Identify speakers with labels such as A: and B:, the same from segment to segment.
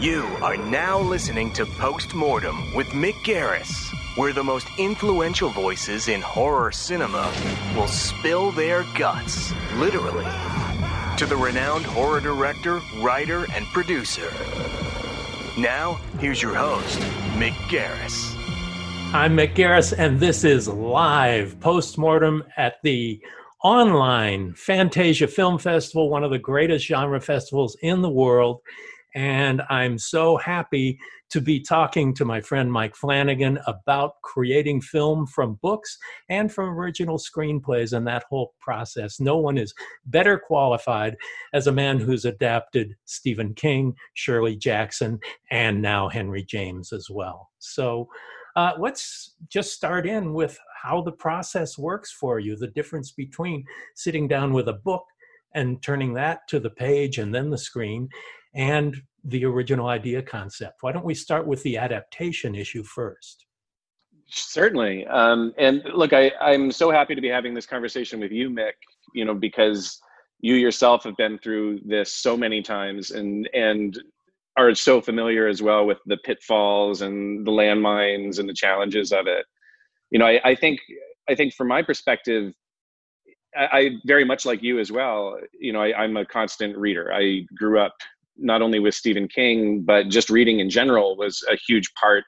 A: You are now listening to Postmortem with Mick Garris, where the most influential voices in horror cinema will spill their guts, literally, to the renowned horror director, writer, and producer. Now, here's your host, Mick Garris.
B: I'm Mick Garris, and this is live postmortem at the online Fantasia Film Festival, one of the greatest genre festivals in the world. And I'm so happy to be talking to my friend Mike Flanagan about creating film from books and from original screenplays and that whole process. No one is better qualified as a man who's adapted Stephen King, Shirley Jackson, and now Henry James as well. So uh, let's just start in with how the process works for you, the difference between sitting down with a book and turning that to the page and then the screen and the original idea concept. Why don't we start with the adaptation issue first?
C: Certainly. Um, and look, I, I'm so happy to be having this conversation with you, Mick, you know, because you yourself have been through this so many times and, and are so familiar as well with the pitfalls and the landmines and the challenges of it. You know, I, I think, I think from my perspective, I, I very much like you as well. You know, I, I'm a constant reader. I grew up not only with Stephen King, but just reading in general was a huge part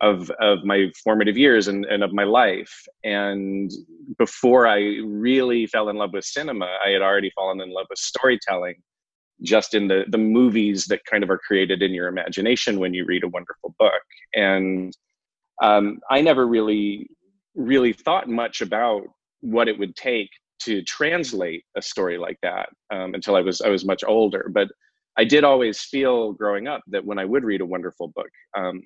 C: of of my formative years and, and of my life. And before I really fell in love with cinema, I had already fallen in love with storytelling, just in the the movies that kind of are created in your imagination when you read a wonderful book. And um, I never really really thought much about what it would take to translate a story like that um, until I was I was much older. But I did always feel growing up that when I would read a wonderful book, um,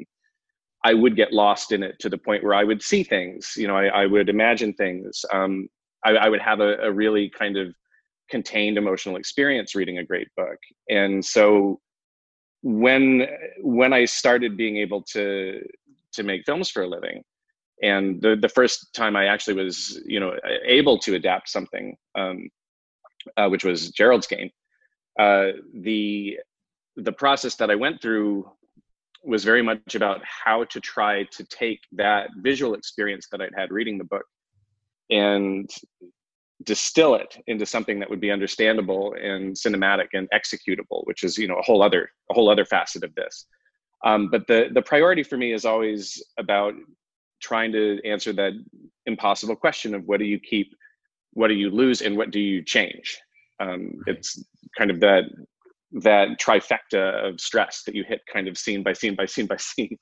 C: I would get lost in it to the point where I would see things. You know, I, I would imagine things. Um, I, I, would have a, a, really kind of contained emotional experience reading a great book. And so when when I started being able to to make films for a living, and the the first time I actually was you know able to adapt something, um, uh, which was Gerald's Game uh, the the process that I went through was very much about how to try to take that visual experience that I'd had reading the book and distill it into something that would be understandable and cinematic and executable, which is you know a whole other a whole other facet of this. Um, but the the priority for me is always about trying to answer that impossible question of what do you keep, what do you lose, and what do you change. Um, it's kind of that that trifecta of stress that you hit kind of scene by scene by scene by scene.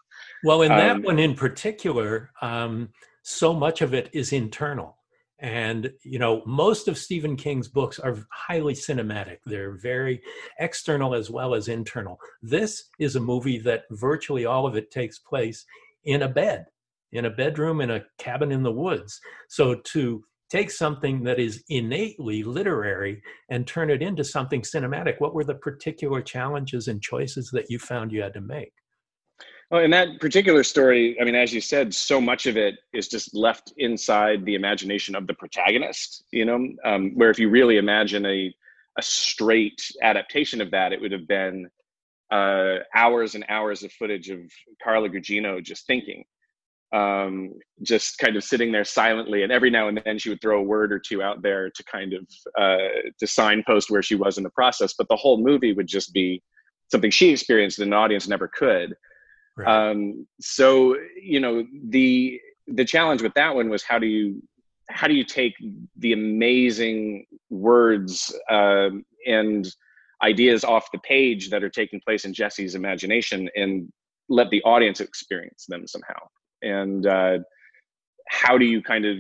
B: Well, in that um, one in particular, um, so much of it is internal. And, you know, most of Stephen King's books are highly cinematic. They're very external as well as internal. This is a movie that virtually all of it takes place in a bed, in a bedroom, in a cabin in the woods. So to take something that is innately literary and turn it into something cinematic. What were the particular challenges and choices that you found you had to make?
C: Well in that particular story i mean as you said so much of it is just left inside the imagination of the protagonist you know? Um, where if you really imagine a, a straight adaptation of that it would have been uh, hours and hours of footage of carla gugino just thinking um, just kind of sitting there silently. And every now and then she would throw a word or two out there to kind of uh, to signpost where she was in the process. But the whole movie would just be something she experienced and an audience never could. Right. Um, so you know the the challenge with that one was how do you how do you take the amazing words um, and ideas off the page that are taking place in Jesse's imagination and let the audience experience them somehow and uh, how do you kind of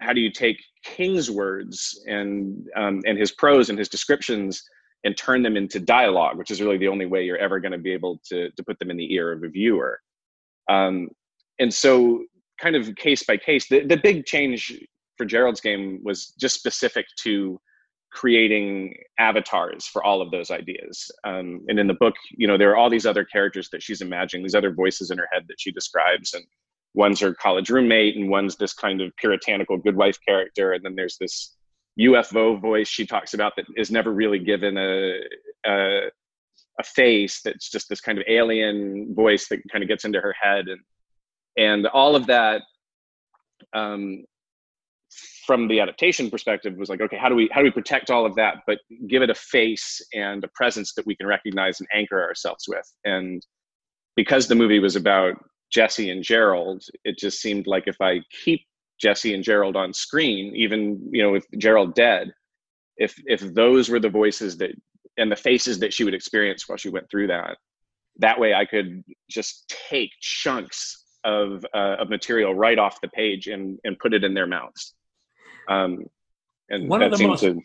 C: how do you take King's words and um, and his prose and his descriptions and turn them into dialogue, which is really the only way you're ever going to be able to to put them in the ear of a viewer. Um, and so, kind of case by case, the the big change for Gerald's game was just specific to creating avatars for all of those ideas. Um, and in the book, you know, there are all these other characters that she's imagining, these other voices in her head that she describes, and one's her college roommate and one's this kind of puritanical good wife character. And then there's this ufo voice she talks about that is never really given a, a a face that's just this kind of alien voice that kind of gets into her head. And and all of that um, from the adaptation perspective was like okay how do we how do we protect all of that but give it a face and a presence that we can recognize and anchor ourselves with? And because the movie was about jesse and gerald it just seemed like if i keep jesse and gerald on screen even you know with gerald dead if if those were the voices that and the faces that she would experience while she went through that that way i could just take chunks of uh, of material right off the page and and put it in their mouths. Um, and
B: one
C: that
B: of the most,
C: to,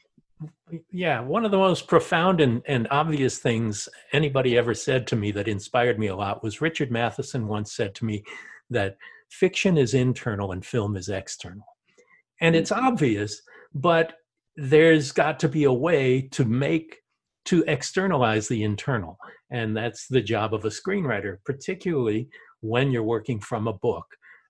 B: yeah, one of the most profound and, and obvious things anybody ever said to me that inspired me a lot was Richard Matheson once said to me that fiction is internal and film is external. And it's mm. obvious, but there's got to be a way to make to externalize the internal and that's the job of a screenwriter particularly when you're working from a book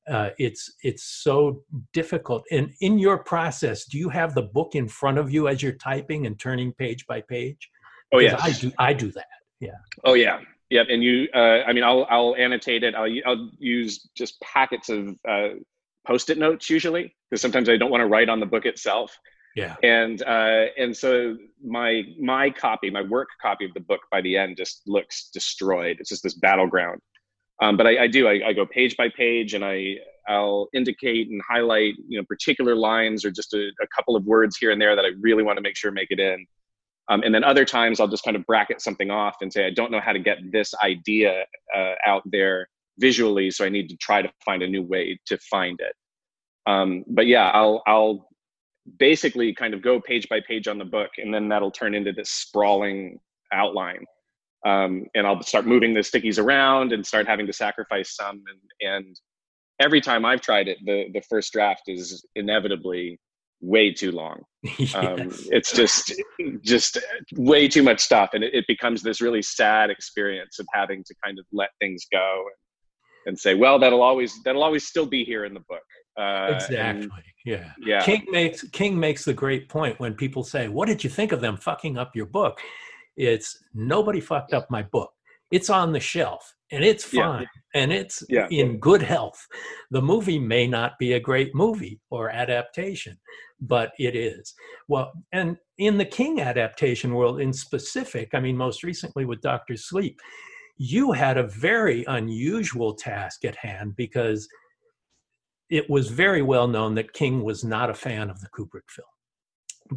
B: uh, it's it's so difficult. And in your process, do you have the book in front of you as you're typing and turning page by page?
C: Oh yeah,
B: I do. I do that. Yeah.
C: Oh yeah. Yep. And you, uh, I mean, I'll I'll annotate it. I'll I'll use just packets of uh, post-it notes usually because sometimes I don't want to write on the book itself.
B: Yeah.
C: And uh, and so my my copy, my work copy of the book by the end just looks destroyed. It's just this battleground. Um, but I, I do. I, I, go page by page, and I I'll indicate and highlight you know particular lines or just a, a couple of words here and there that I really want to make sure make it in. Um, and then other times I'll just kind of bracket something off and say I don't know how to get this idea uh, out there visually, so I need to try to find a new way to find it. Um, but yeah, I'll I'll basically kind of go page by page on the book, and then that'll turn into this sprawling outline um, and I'll start moving the stickies around and start having to sacrifice some. And, and every time I've tried it, the, the first draft is inevitably way too long. yes. um, it's just, just way too much stuff. And it, it, becomes this really sad experience of having to kind of let things go and, and say, well, that'll always, that'll always still be here in the book.
B: Uh, exactly. And, yeah.
C: Yeah.
B: King makes King makes the great point when people say, "What did you think of them fucking up your book?" It's nobody fucked up my book. It's on the shelf and it's fine yeah. and it's yeah. in good health. The movie may not be a great movie or adaptation, but it is. Well, and in the King adaptation world in specific, I mean, most recently with Doctor Sleep, you had a very unusual task at hand because it was very well known that King was not a fan of the Kubrick film.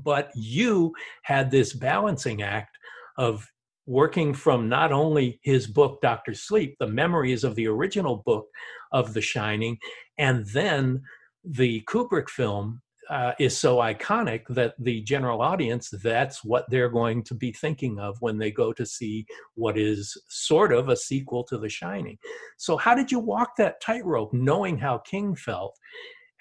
B: But you had this balancing act of working from not only his book Doctor Sleep, the memories of the original book of The Shining, and then the Kubrick film uh, is so iconic that the general audience that's what they're going to be thinking of when they go to see what is sort of a sequel to The Shining. So how did you walk that tightrope knowing how King felt?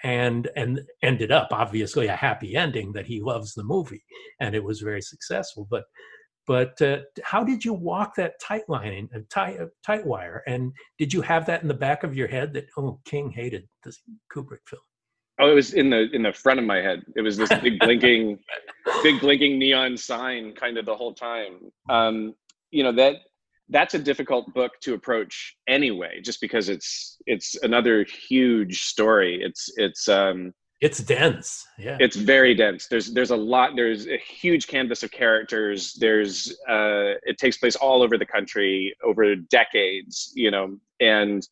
B: and and ended up obviously a happy ending that he loves the movie and it was very successful but but uh, how did you walk that tight line and tight, uh, tight wire? And did you have that in the back of your head that oh, King hated the Kubrick film?
C: Oh, it was in the in the front of my head. It was this big blinking, big blinking neon sign kind of the whole time. Um, you know that that's a difficult book to approach anyway, just because it's it's another huge story. It's it's um,
B: it's dense. Yeah.
C: It's very dense. There's there's a lot there's a huge canvas of characters. There's uh it takes place all over the country over decades you know and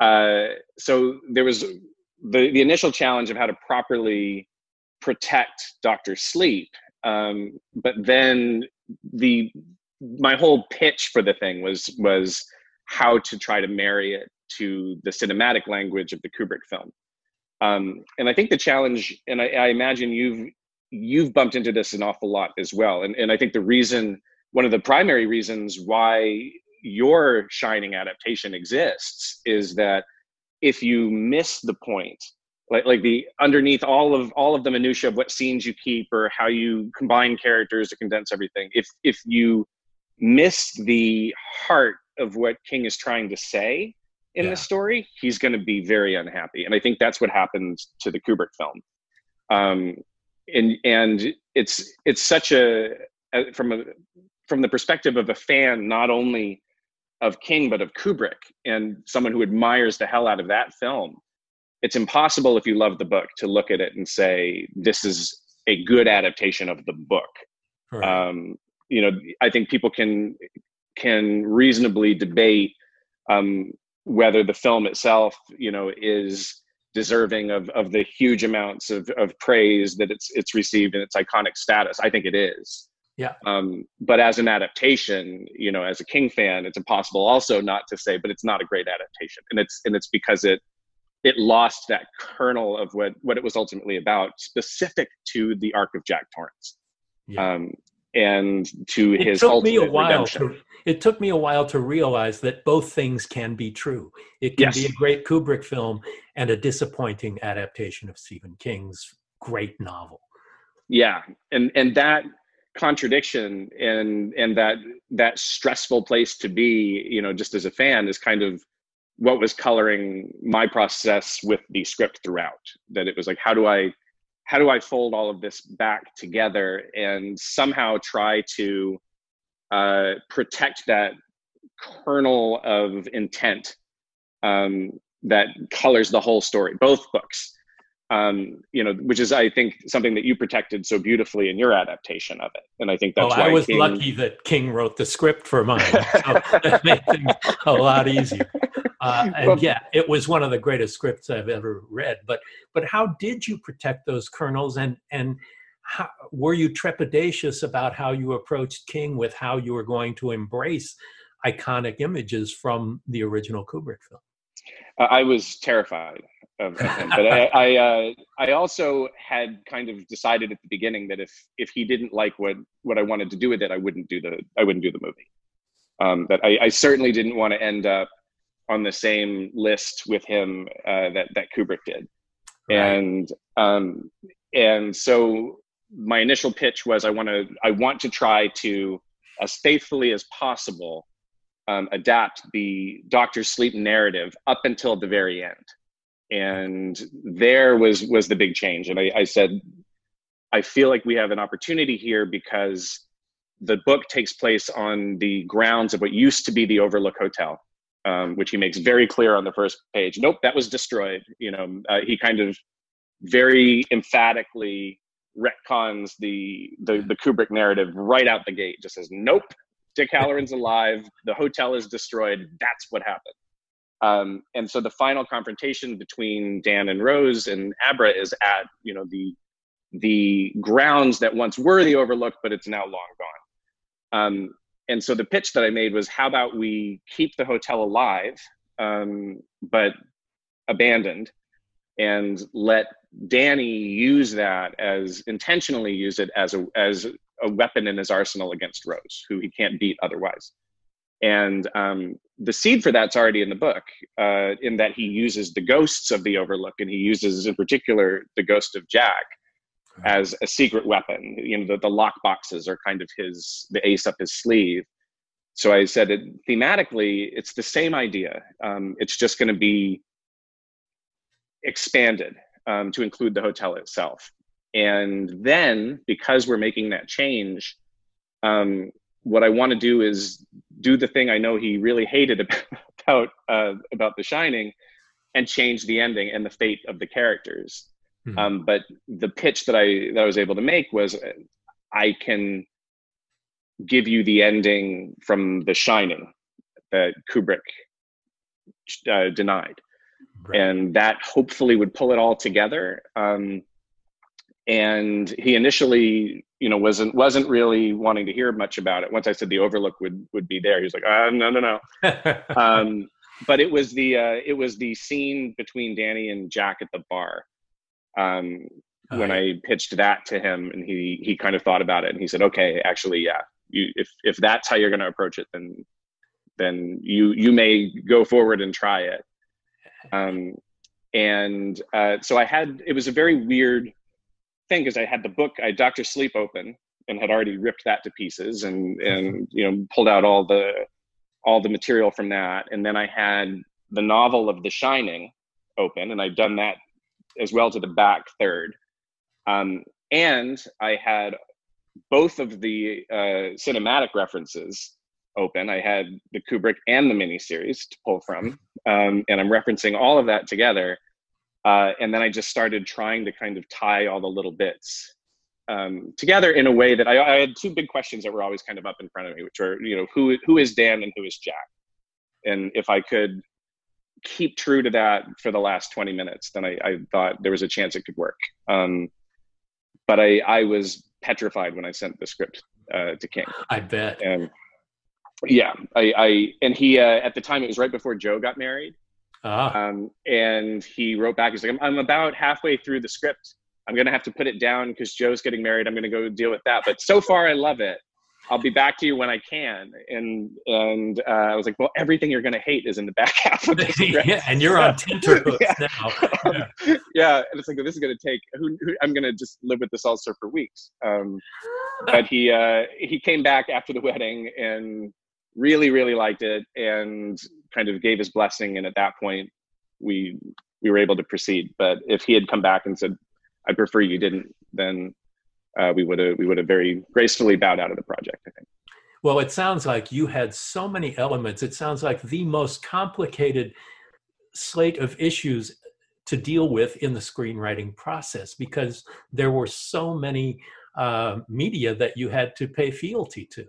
C: uh so there was the the initial challenge of how to properly protect dr sleep um but then the my whole pitch for the thing was was how to try to marry it to the cinematic language of the kubrick film um, and I think the challenge, and I, I, imagine you've you've bumped into this an awful lot as well. And and I think the reason, one of the primary reasons why your shining adaptation exists is that if you miss the point, like like the underneath all of all of the minutia of what scenes you keep or how you combine characters to condense everything, if if you miss the heart of what King is trying to say, in yeah. the story, he's going to be very unhappy. And I think that's what happened to the Kubrick film. Um, and and it's it's such a from a from the perspective of a fan, not only of King but of Kubrick, and someone who admires the hell out of that film, it's impossible if you love the book to look at it and say this is a good adaptation of the book. Right. Um, you know, I think people can can reasonably debate um, whether the film itself, you know, is deserving of of the huge amounts of of praise that it's it's received and its iconic status. I think it is.
B: Yeah.
C: Um, but as an adaptation, you know, as a King fan, it's impossible also not to say, but it's not a great adaptation, and it's and it's because it it lost that kernel of what what it was ultimately about, specific to the arc of Jack Torrance. Yeah. Um, and to
B: it
C: his
B: took me a while
C: redemption.
B: to it took me a while to realize that both things can be true it can
C: Yes.
B: be a great kubrick film and a disappointing adaptation of stephen king's great novel
C: yeah and and that contradiction and and that that stressful place to be you know just as a fan is kind of what was coloring my process with the script throughout that it was like how do i how do i fold all of this back together and somehow try to uh, protect that kernel of intent um, that colors the whole story both books um, you know, which is I think something that you protected so beautifully in your adaptation of it, and I think that's
B: well,
C: why
B: I was
C: King-
B: lucky that King wrote the script for mine. So that made things a lot easier. Uh, and
C: Well-
B: yeah, it was one of the greatest scripts I've ever read. But but how did you protect those kernels? And and how, were you trepidatious about how you approached King with how you were going to embrace iconic images from the original Kubrick film?
C: I was terrified of, of him, but I I, uh, I also had kind of decided at the beginning that if if he didn't like what what I wanted to do with it, I wouldn't do the I wouldn't do the movie. Um, that I, I certainly didn't want to end up on the same list with him uh, that that Kubrick did,
B: Right.
C: and um, and so my initial pitch was I want to I want to try to as faithfully as possible um, adapt the Doctor Sleep narrative up until the very end. And there was was the big change. And I, I said, I feel like we have an opportunity here because the book takes place on the grounds of what used to be the Overlook Hotel, um, which he makes very clear on the first page. Nope, that was destroyed. You know, uh, he kind of very emphatically retcons the, the the Kubrick narrative right out the gate. Just says, nope, Dick Hallorann's alive. The hotel is destroyed. That's what happened. Um, and so the final confrontation between Dan and Rose and Abra is at you know the the grounds that once were the Overlook, but it's now long gone. Um, and so the pitch that I made was, how about we keep the hotel alive, um, but abandoned, and let Danny use that as intentionally use it as a as a weapon in his arsenal against Rose, who he can't beat otherwise. And um, the seed for that's already in the book, uh, in that he uses the ghosts of the Overlook, and he uses in particular the ghost of Jack as a secret weapon. You know, the, the lock boxes are kind of his the ace up his sleeve. So I said, it, thematically, it's the same idea. Um, it's just going to be expanded um, to include the hotel itself. And then, because we're making that change, um, what I want to do is do the thing I know he really hated about uh, about The Shining, and change the ending and the fate of the characters.
B: Mhm.
C: Um, but the pitch that I that I was able to make was, uh, I can give you the ending from The Shining that Kubrick uh, denied
B: Right.
C: and that hopefully would pull it all together. Um, and he initially, you know, wasn't wasn't really wanting to hear much about it. Once I said the Overlook would would be there, he was like, uh, "No, no, no." Um, but it was the uh, it was the scene between Danny and Jack at the bar. Um,
B: Oh,
C: when
B: yeah.
C: I pitched that to him, and he he kind of thought about it, and he said, "Okay, actually, yeah, you, if if that's how you're going to approach it, then then you you may go forward and try it." Um, and uh, so I had it was a very weird thing because I had the book, I had Doctor Sleep open and had already ripped that to pieces and and you know pulled out all the all the material from that, and then I had the novel of The Shining open, and I'd done that as well to the back third. Um, and I had both of the uh, cinematic references open. I had the Kubrick and the miniseries to pull from, um, and I'm referencing all of that together. Uh, and then I just started trying to kind of tie all the little bits um, together in a way that I, I, had two big questions that were always kind of up in front of me, which were, you know, who who is Dan and who is Jack, and if I could keep true to that for the last 20 minutes, then I, I thought there was a chance it could work. Um, but I, I was petrified when I sent the script uh, to King.
B: I bet.
C: And yeah, I, I and he uh, at the time it was right before Joe got married.
B: Uh-huh.
C: Um, and he wrote back. He's like, I'm, I'm about halfway through the script. I'm gonna have to put it down because Joe's getting married. I'm gonna go deal with that. But so far, I love it. I'll be back to you when I can. And and uh, I was like, well, everything you're gonna hate is in the back half of the script.
B: yeah, and you're on tenterhooks
C: yeah.
B: now.
C: Yeah. yeah, and it's like this is gonna take. Who, who, I'm gonna just live with this ulcer for weeks. Um, but he uh, he came back after the wedding and really really liked it and kind of gave his blessing and at that point we we were able to proceed. But if he had come back and said i prefer you didn't then uh, we would have we would have very gracefully bowed out of the project i think.
B: Well it sounds like you had so many elements. It sounds like the most complicated slate of issues to deal with in the screenwriting process because there were so many uh, media that you had to pay fealty to.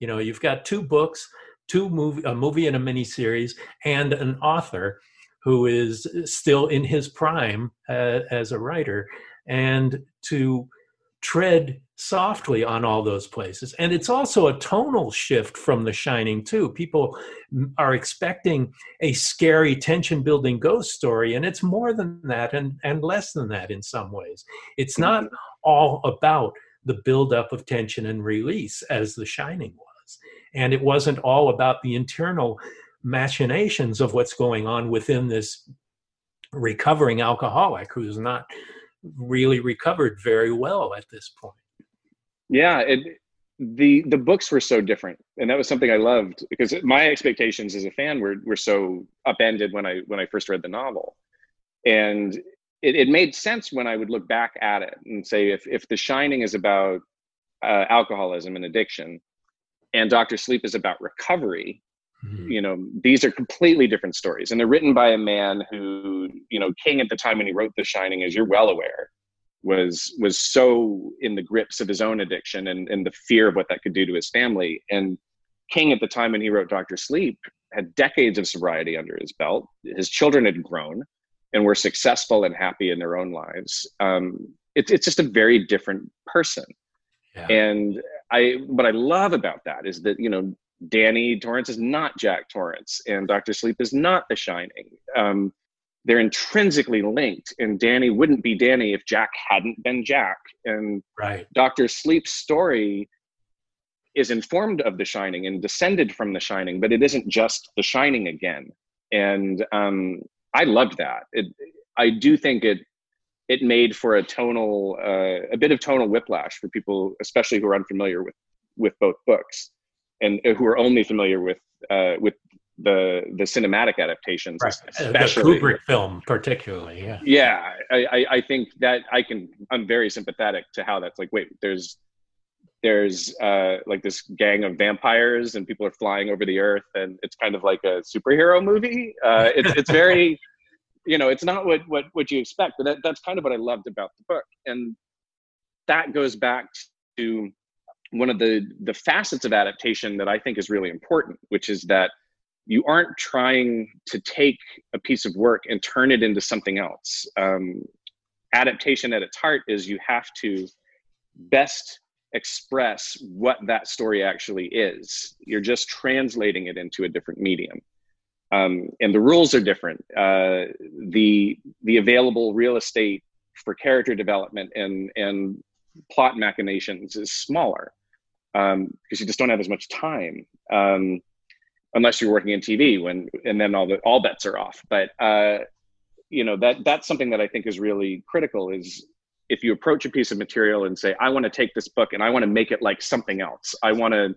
B: You know, you've got two books, two movie, a movie and a miniseries, and an author who is still in his prime uh, as a writer, and to tread softly on all those places. And it's also a tonal shift from The Shining, too. People are expecting a scary, tension building ghost story, and it's more than that and, and less than that in some ways. It's not all about the buildup of tension and release as The Shining was. And it wasn't all about the internal machinations of what's going on within this recovering alcoholic who's not really recovered very well at this point.
C: Yeah, it, the the books were so different, and that was something I loved because my expectations as a fan were were so upended when I when I first read the novel, and it, it made sense when I would look back at it and say if if The Shining is about uh, alcoholism and addiction, and Doctor Sleep is about recovery. Mm-hmm. You know, these are completely different stories, and they're written by a man who, you know, King at the time when he wrote The Shining, as you're well aware, was was so in the grips of his own addiction and, and the fear of what that could do to his family. And King at the time when he wrote Doctor Sleep had decades of sobriety under his belt. His children had grown and were successful and happy in their own lives. Um, it, it's just a very different person. Yeah. And I what I love about that is that you know Danny Torrance is not Jack Torrance, and Doctor Sleep is not The Shining. Um, they're intrinsically linked, and Danny wouldn't be Danny if Jack hadn't been Jack. And
B: right.
C: Doctor Sleep's story is informed of The Shining and descended from The Shining, but it isn't just The Shining again. And um, I loved that. It, I do think it it made for a tonal uh, a bit of tonal whiplash for people especially who are unfamiliar with with both books and uh, who are only familiar with uh, with the the cinematic adaptations
B: right. especially. the kubrick film particularly yeah
C: yeah I, I think that i can i'm very sympathetic to how that's like wait there's there's uh, like this gang of vampires and people are flying over the earth and it's kind of like a superhero movie uh, it's, it's very you know it's not what what what you expect but that, that's kind of what i loved about the book. And that goes back to one of the the facets of adaptation that i think is really important which is that you aren't trying to take a piece of work and turn it into something else. Um, adaptation at its heart is you have to best express what that story actually is. You're just translating it into a different medium um, and the rules are different. Uh, the the available real estate for character development and and plot machinations is smaller because um, you just don't have as much time um, unless you're working in TV when and then all the all bets are off. But uh, you know that that's something that I think is really critical is if you approach a piece of material and say I want to take this book and I want to make it like something else. I want to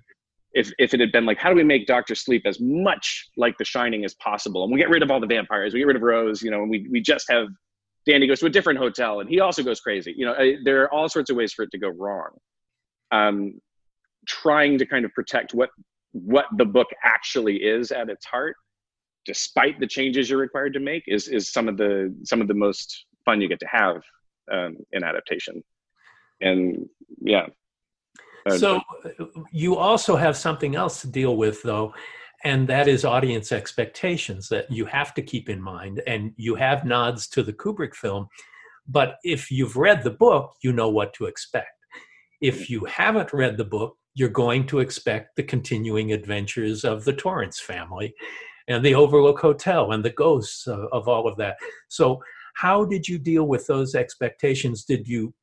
C: if if it had been like how do we make doctor sleep as much like the shining as possible? And we get rid of all the vampires. We get rid of rose you know and we, we just have danny goes to a different hotel and he also goes crazy. You know I, there are all sorts of ways for it to go wrong. Um, trying to kind of protect what what the book actually is at its heart despite the changes you're required to make is is some of the some of the most fun you get to have um, in adaptation. And yeah
B: so you also have something else to deal with though and that is audience expectations that you have to keep in mind and you have nods to the kubrick film but if you've read the book you know what to expect. If mm-hmm. you haven't read the book you're going to expect the continuing adventures of the torrance family and the overlook hotel and the ghosts of, of all of that. So how did you deal with those expectations? Did you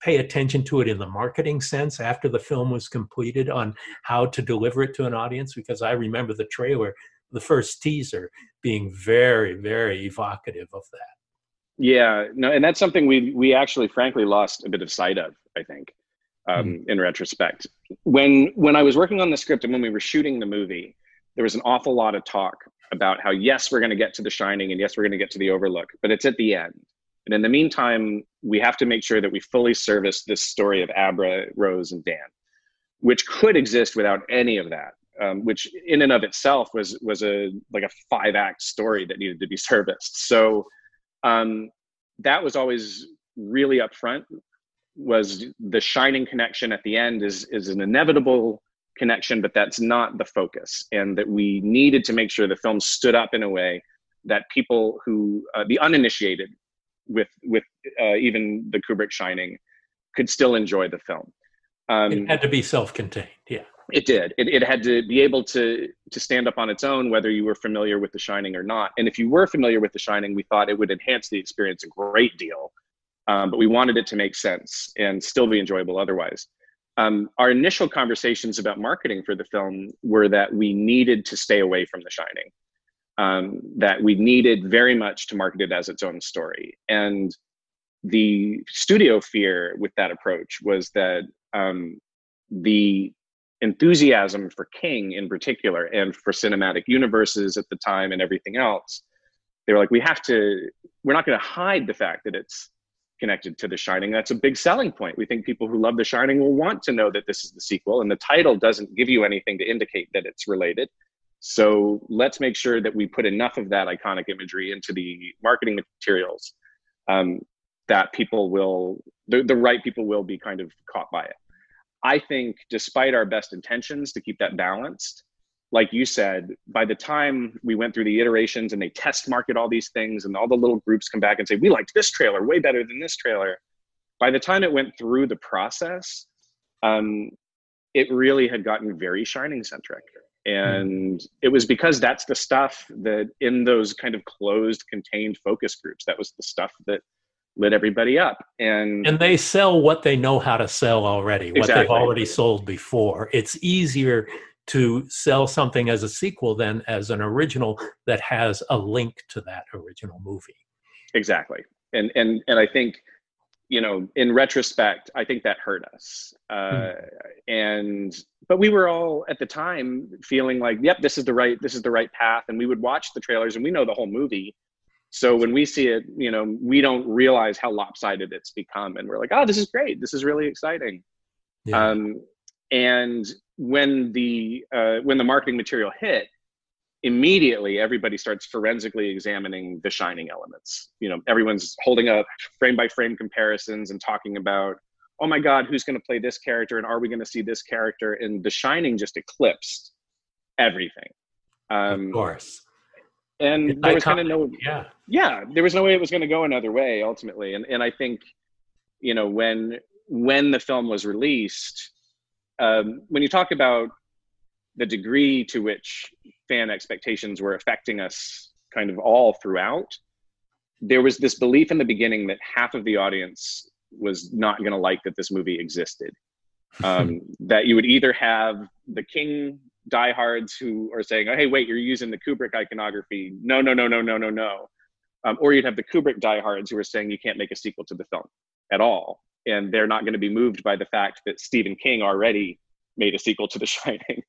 B: pay attention to it in the marketing sense after the film was completed on how to deliver it to an audience because i remember the trailer the first teaser being very very evocative of that.
C: Yeah no and that's something we we actually frankly lost a bit of sight of i think um, mm in retrospect. When when i was working on the script and when we were shooting the movie there was an awful lot of talk about how yes we're going to get to the shining and yes we're going to get to the overlook but it's at the end and in the meantime, we have to make sure that we fully service this story of Abra, Rose, and Dan, which could exist without any of that. Um, which in and of itself was was a like a five act story that needed to be serviced. So um, that was always really upfront. Was the shining connection at the end is is an inevitable connection, but that's not the focus, and that we needed to make sure the film stood up in a way that people who uh, the uninitiated with with uh, even the Kubrick Shining could still enjoy the film.
B: Um, it had to be self-contained. Yeah,
C: it did. It, it had to be able to to stand up on its own, whether you were familiar with The Shining or not. And if you were familiar with The Shining, we thought it would enhance the experience a great deal. Um, but we wanted it to make sense and still be enjoyable otherwise. Um, our initial conversations about marketing for the film were that we needed to stay away from The Shining um, that we needed very much to market it as its own story. And the studio fear with that approach was that um, the enthusiasm for King in particular and for cinematic universes at the time and everything else, they were like, we have to, we're not going to hide the fact that it's connected to The Shining. That's a big selling point. We think people who love The Shining will want to know that this is the sequel, and the title doesn't give you anything to indicate that it's related. So let's make sure that we put enough of that iconic imagery into the marketing materials um, that people will, the, the right people will be kind of caught by it. I think, despite our best intentions to keep that balanced, like you said, by the time we went through the iterations and they test market all these things, and all the little groups come back and say, We liked this trailer way better than this trailer. By the time it went through the process, um, it really had gotten very shining centric. Hmm. and it was because that's the stuff that in those kind of closed contained focus groups that was the stuff that lit everybody up. And
B: and they sell what they know how to sell already what they've already sold before. It's easier to sell something as a sequel than as an original that has a link to that original movie.
C: Exactly. And and and i think you know in retrospect i think that hurt us. Uh, mm. and but we were all at the time feeling like yep this is the right this is the right path. And we would watch the trailers and we know the whole movie. So when we see it you know we don't realize how lopsided it's become. And we're like oh this is great. This is really exciting. Yeah. um, and when the uh, when the marketing material hit immediately everybody starts forensically examining the shining elements. You know everyone's holding up frame by frame comparisons and talking about oh my god who's going to play this character and are we going to see this character? And the shining just eclipsed everything.
B: Um of course.
C: and it's there was kind of no yeah. Yeah there was no way it was going to go another way ultimately. And and i think you know when when the film was released um, when you talk about the degree to which fan expectations were affecting us kind of all throughout, there was this belief in the beginning that half of the audience was not going to like that this movie existed. Um, that you would either have the King diehards who are saying, "Oh, hey, wait, you're using the Kubrick iconography." No, no, no, no, no, no, no. Um, or you'd have the Kubrick diehards who are saying you can't make a sequel to the film at all, and they're not going to be moved by the fact that Stephen King already made a sequel to The Shining.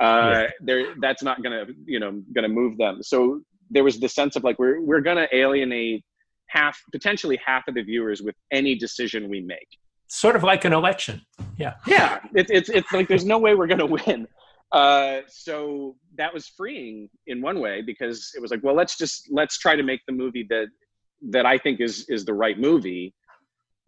C: Uh, there, that's not gonna, you know, gonna move them. So there was this sense of like we're we're gonna alienate half, potentially half of the viewers with any decision we make.
B: sort of like an election. Yeah.
C: Yeah. It's it's it's like there's no way we're gonna win. Uh, so that was freeing in one way because it was like, well, let's just let's try to make the movie that that I think is is the right movie.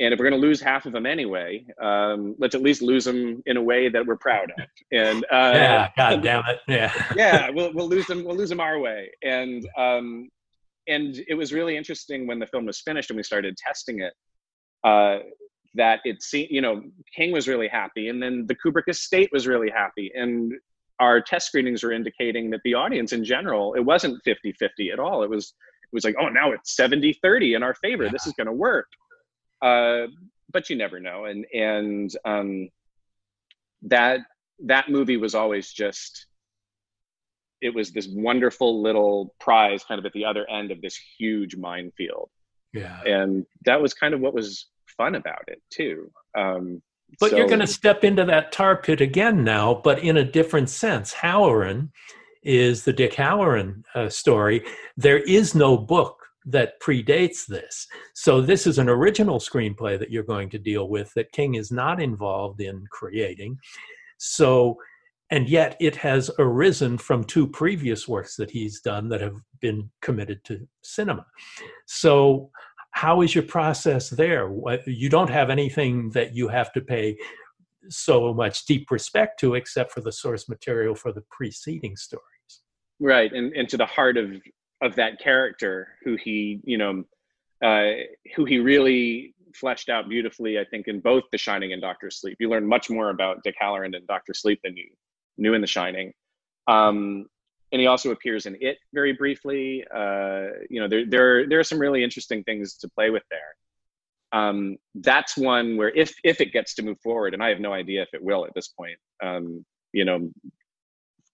C: And if we're going to lose half of them anyway, um, let's at least lose them in a way that we're proud of. And uh,
B: yeah, God damn it, yeah,
C: yeah, we'll we'll lose them. We'll lose them our way. And um, and it was really interesting when the film was finished and we started testing it. Uh, that it seemed, you know, King was really happy, and then the Kubrick estate was really happy, and our test screenings were indicating that the audience in general, it wasn't 50-50 at all. It was it was like, oh, now it's 70-30 in our favor. Yeah. This is going to work. Uh, but you never know, and and um, that that movie was always just it was this wonderful little prize kind of at the other end of this huge minefield.
B: Yeah.
C: And that was kind of what was fun about it too. Um,
B: but so, you're going to step into that tar pit again now, but in a different sense. Hallorann is the Dick Hallorann uh, story. There is no book that predates this. So this is an original screenplay that you're going to deal with that King is not involved in creating. So and yet it has arisen from two previous works that he's done that have been committed to cinema. So, how is your process there? You don't have anything that you have to pay so much deep respect to, except for the source material for the preceding stories.
C: Right, and, and to the heart of of that character, who he, you know, uh, who he really fleshed out beautifully. I think in both The Shining and Doctor Sleep, you learn much more about Dick Hallorann and Doctor Sleep than you knew in The Shining. Um, and he also appears in It very briefly. Uh, you know, there there there are some really interesting things to play with there. Um, that's one where if if it gets to move forward, and I have no idea if it will at this point. Um, you know,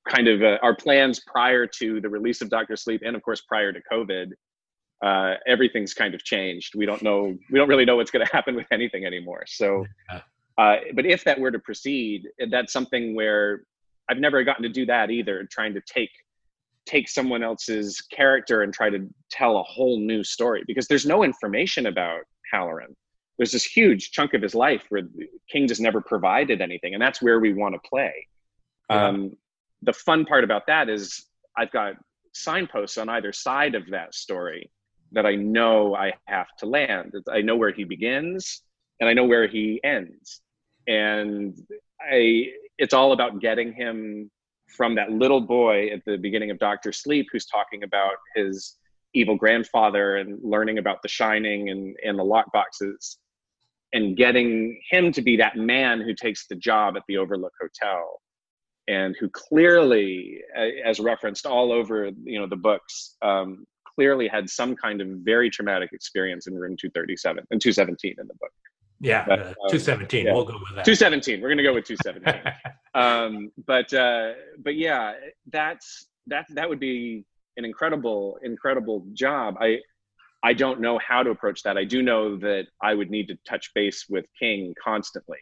C: kind of uh, our plans prior to the release of Doctor Sleep, and of course prior to COVID, uh, everything's kind of changed. We don't know. We don't really know what's going to happen with anything anymore. So, uh, but if that were to proceed, that's something where I've never gotten to do that either. Trying to take take someone else's character and try to tell a whole new story because there's no information about Hallorann. There's this huge chunk of his life where King just never provided anything, and that's where we want to play. Um, the fun part about that is I've got signposts on either side of that story that I know I have to land. I know where he begins and I know where he ends. And I it's all about getting him from that little boy at the beginning of Doctor Sleep who's talking about his evil grandfather and learning about the shining and, and the lock boxes and getting him to be that man who takes the job at the Overlook Hotel and who clearly, as referenced all over you know the books, um, clearly had some kind of very traumatic experience in room 237 and 217 in the book.
B: Yeah, but, uh, um, 217. Yeah. We'll go with that.
C: 217. We're going to go with 217. um, but uh, but yeah, that's that that would be an incredible incredible job. I I don't know how to approach that. I do know that I would need to touch base with King constantly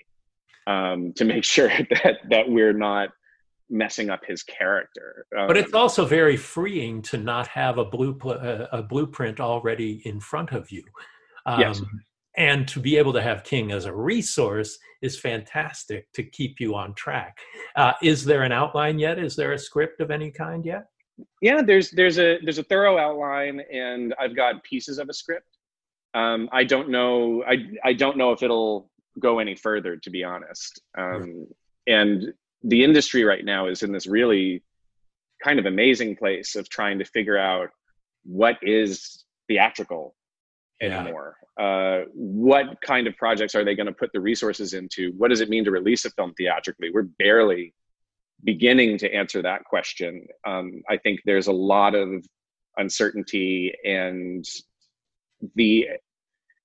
C: um, to make sure that that we're not messing up his character.
B: Um, but it's also very freeing to not have a blue a blueprint already in front of you.
C: Um, yes
B: and to be able to have king as a resource is fantastic to keep you on track. Uh, is there an outline yet? Is there a script of any kind yet?
C: Yeah there's there's a there's a thorough outline and i've got pieces of a script. Um, i don't know i i don't know if it'll go any further to be honest. Um, and the industry right now is in this really kind of amazing place of trying to figure out what is theatrical anymore uh, what kind of projects are they going to put the resources into? What does it mean to release a film theatrically? We're barely beginning to answer that question. Um, I think there's a lot of uncertainty and the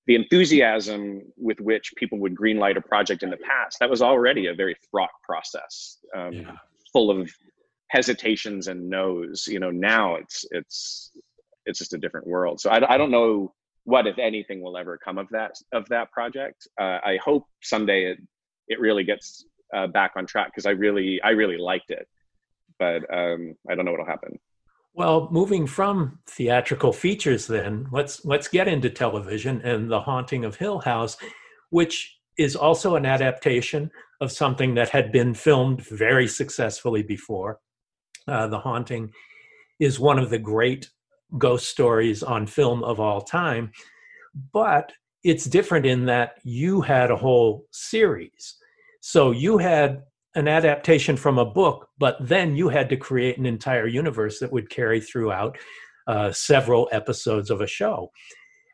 C: the enthusiasm with which people would greenlight a project in the past that was already a very fraught process um, yeah. full of hesitations and no's. You know now it's it's it's just a different world. So I, I don't know what if anything will ever come of that of that project. Uh, i hope someday it it really gets uh, back on track because i really i really liked it. But um, i don't know what'll happen
B: well moving from theatrical features then let's let's get into television and the haunting of hill house which is also an adaptation of something that had been filmed very successfully before. Uh, the Haunting is one of the great ghost stories on film of all time, but it's different in that you had a whole series. So you had an adaptation from a book, but then you had to create an entire universe that would carry throughout uh, several episodes of a show.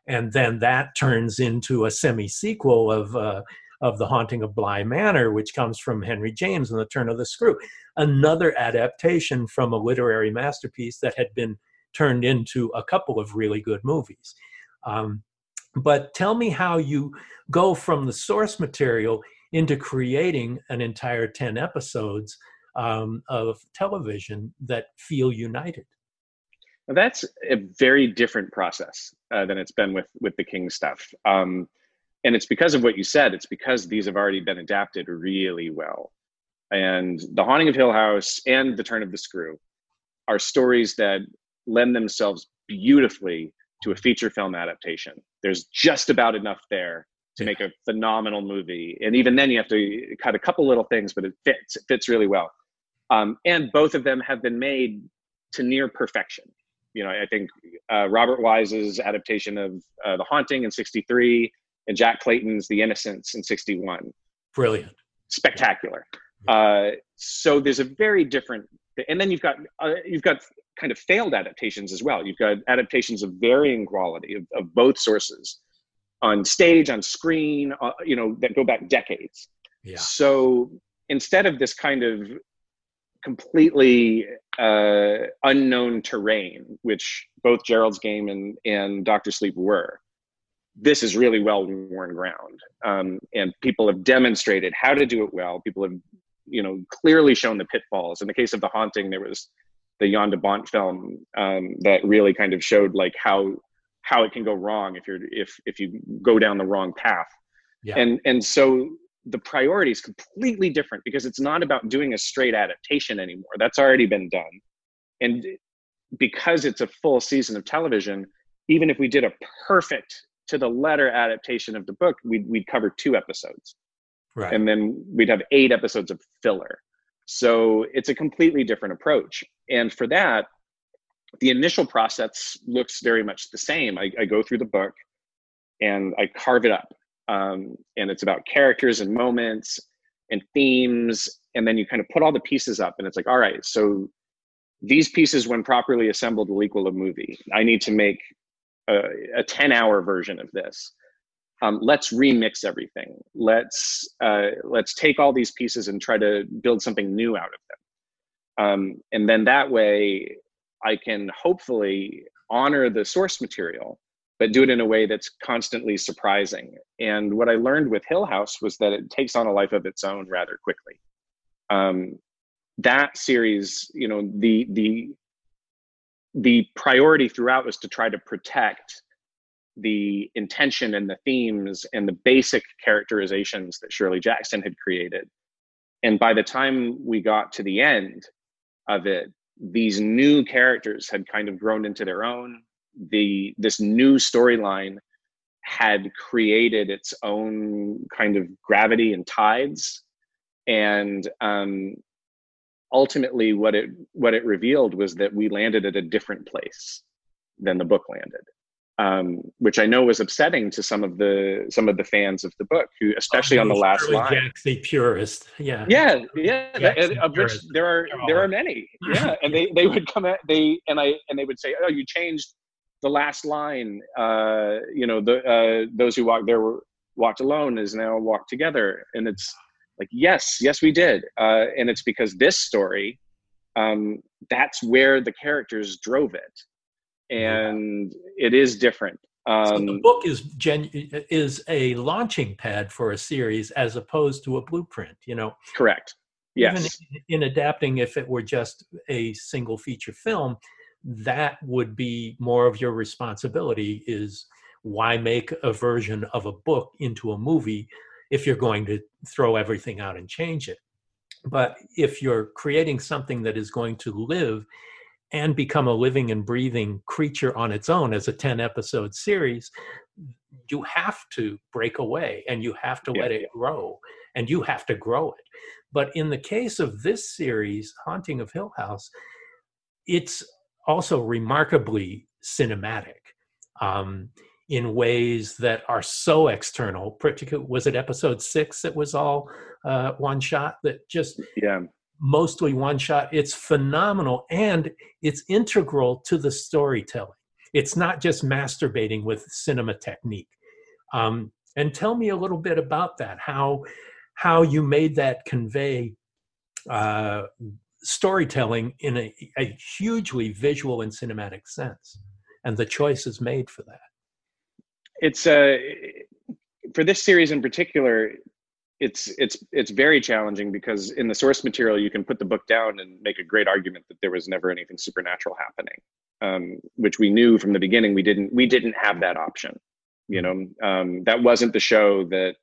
B: And then that turns into a semi sequel of, uh, of The Haunting of Bly Manor, which comes from Henry James and The Turn of the Screw, another adaptation from a literary masterpiece that had been turned into a couple of really good movies. Um, but tell me how you go from the source material into creating an entire 10 episodes um, of television that feel united.
C: That's a very different process uh, than it's been with with the King stuff, um, and it's because of what you said. It's because these have already been adapted really well, and the Haunting of Hill House and the Turn of the Screw are stories that lend themselves beautifully to a feature film adaptation. There's just about enough there to make a phenomenal movie. And even then, you have to cut a couple little things, but it fits. It fits really well. Um, and both of them have been made to near perfection. You know, I think uh, Robert Wise's adaptation of uh, The Haunting in '63 and Jack Clayton's The Innocents in '61.
B: Brilliant.
C: Spectacular. Uh, so there's a very different, and then you've got uh, you've got kind of failed adaptations as well. You've got adaptations of varying quality of, of both sources on stage, on screen, uh, you know, that go back decades.
B: Yeah.
C: So instead of this kind of completely uh, unknown terrain, which both Gerald's Game and, and Doctor Sleep were, this is really well worn ground. Um, and people have demonstrated how to do it well. People have, you know, clearly shown the pitfalls. In the case of The Haunting, there was the Jan de Bont film um, that really kind of showed like how how it can go wrong if you're if if you go down the wrong path. Yeah. and and so the priority is completely different because it's not about doing a straight adaptation anymore. That's already been done. And because it's a full season of television even if we did a perfect to the letter adaptation of the book we'd, we'd cover two episodes.
B: Right.
C: and then we'd have eight episodes of filler. So it's a completely different approach. And for that the initial process looks very much the same. I, I go through the book and I carve it up. Um, and it's about characters and moments and themes. And then you kind of put all the pieces up and it's like, all right, so these pieces, when properly assembled, will equal a movie. I need to make a, a 10 hour version of this. Um, let's remix everything. Let's uh, let's take all these pieces and try to build something new out of them. Um, and then that way, I can hopefully honor the source material, but do it in a way that's constantly surprising. And what I learned with Hill House was that it takes on a life of its own rather quickly. Um, that series, you know, the the the priority throughout was to try to protect the intention and the themes and the basic characterizations that Shirley Jackson had created. And by the time we got to the end of it, these new characters had kind of grown into their own. The this new storyline had created its own kind of gravity and tides, and um, ultimately, what it what it revealed was that we landed at a different place than the book landed um, which I know was upsetting to some of the some of the fans of the book, who especially oh, on the last line.
B: A purist, yeah,
C: yeah, yeah. That, of which there are there are many, yeah. and they they would come at they and I and they would say, oh, you changed the last line. Uh, you know, the uh, those who walked there were walked alone is now walked together, and it's like yes, yes, we did, uh, and it's because this story, um, that's where the characters drove it and it is different.
B: Um, so the book is gen- is a launching pad for a series as opposed to a blueprint. You know,
C: correct. Yes.
B: Even in adapting, if it were just a single feature film, that would be more of your responsibility. Is why make a version of a book into a movie if you're going to throw everything out and change it? But if you're creating something that is going to live and become a living and breathing creature on its own as a 10 episode series, you have to break away and you have to
C: Yeah,
B: let it grow and you have to grow it. But in the case of this series, Haunting of Hill House, it's also remarkably cinematic um, in ways that are so external. Particularly, was it episode six that was all uh, one shot that just
C: Yeah.
B: Mostly one shot. It's phenomenal and it's integral to the storytelling. It's not just masturbating with cinema technique. Um, and tell me a little bit about that. How how you made that convey uh, storytelling in a, a hugely visual and cinematic sense, and the choices made for that.
C: it's uh for this series in particular it's it's it's very challenging because in the source material you can put the book down and make a great argument that there was never anything supernatural happening um, which we knew from the beginning we didn't we didn't have that option you know? Um, that wasn't the show that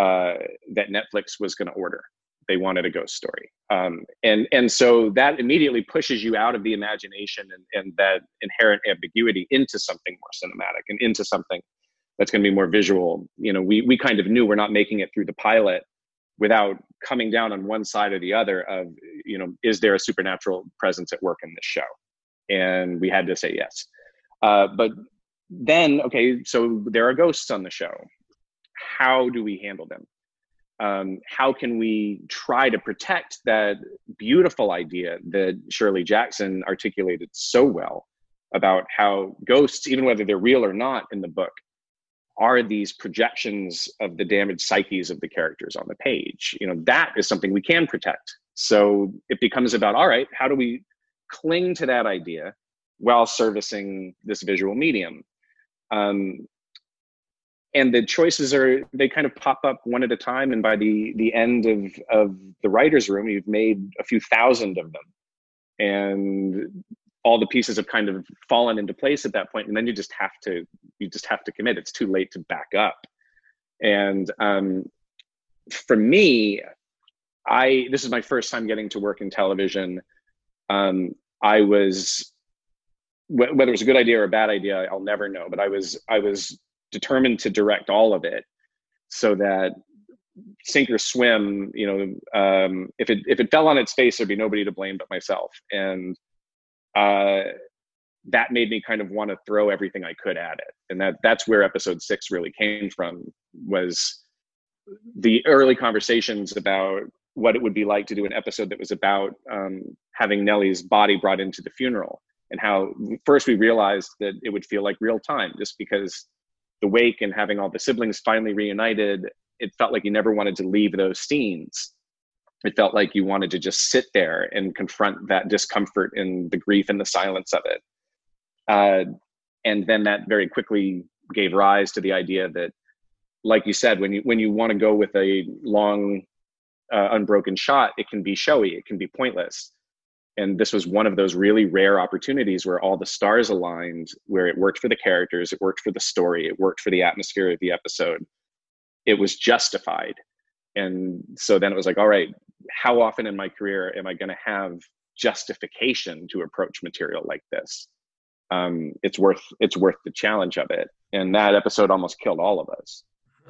C: uh, that netflix was going to order. They wanted a ghost story. Um, and and so that immediately pushes you out of the imagination and, and that inherent ambiguity into something more cinematic and into something that's going to be more visual. You know we we kind of knew we're not making it through the pilot without coming down on one side or the other of you know is there a supernatural presence at work in this show? And we had to say yes. Uh, but then okay so there are ghosts on the show. How do we handle them? Um, how can we try to protect that beautiful idea that shirley jackson articulated so well about how ghosts even whether they're real or not in the book are these projections of the damaged psyches of the characters on the page? You know that is something we can protect. So it becomes about all right how do we cling to that idea while servicing this visual medium? Um, and the choices are they kind of pop up one at a time. And by the the end of of the writers room you've made a few thousand of them. And all the pieces have kind of fallen into place at that point and then you just have to you just have to commit. It's too late to back up. And um, for me i this is my first time getting to work in television. Um, i was wh- whether it was a good idea or a bad idea i'll never know but i was i was determined to direct all of it so that sink or swim you know um, if it if it fell on its face there'd be nobody to blame but myself. And uh, that made me kind of want to throw everything I could at it. And that that's where episode six really came from was the early conversations about what it would be like to do an episode that was about um, having Nellie's body brought into the funeral and how first we realized that it would feel like real time just because the wake and having all the siblings finally reunited, it felt like you never wanted to leave those scenes it felt like you wanted to just sit there and confront that discomfort and the grief and the silence of it. Uh, and then that very quickly gave rise to the idea that like you said when you when you want to go with a long uh, unbroken shot it can be showy it can be pointless. And this was one of those really rare opportunities where all the stars aligned where it worked for the characters it worked for the story it worked for the atmosphere of the episode. It was justified. And so then it was like all right how often in my career am i going to have justification to approach material like this um, it's worth it's worth the challenge of it and that episode almost killed all of us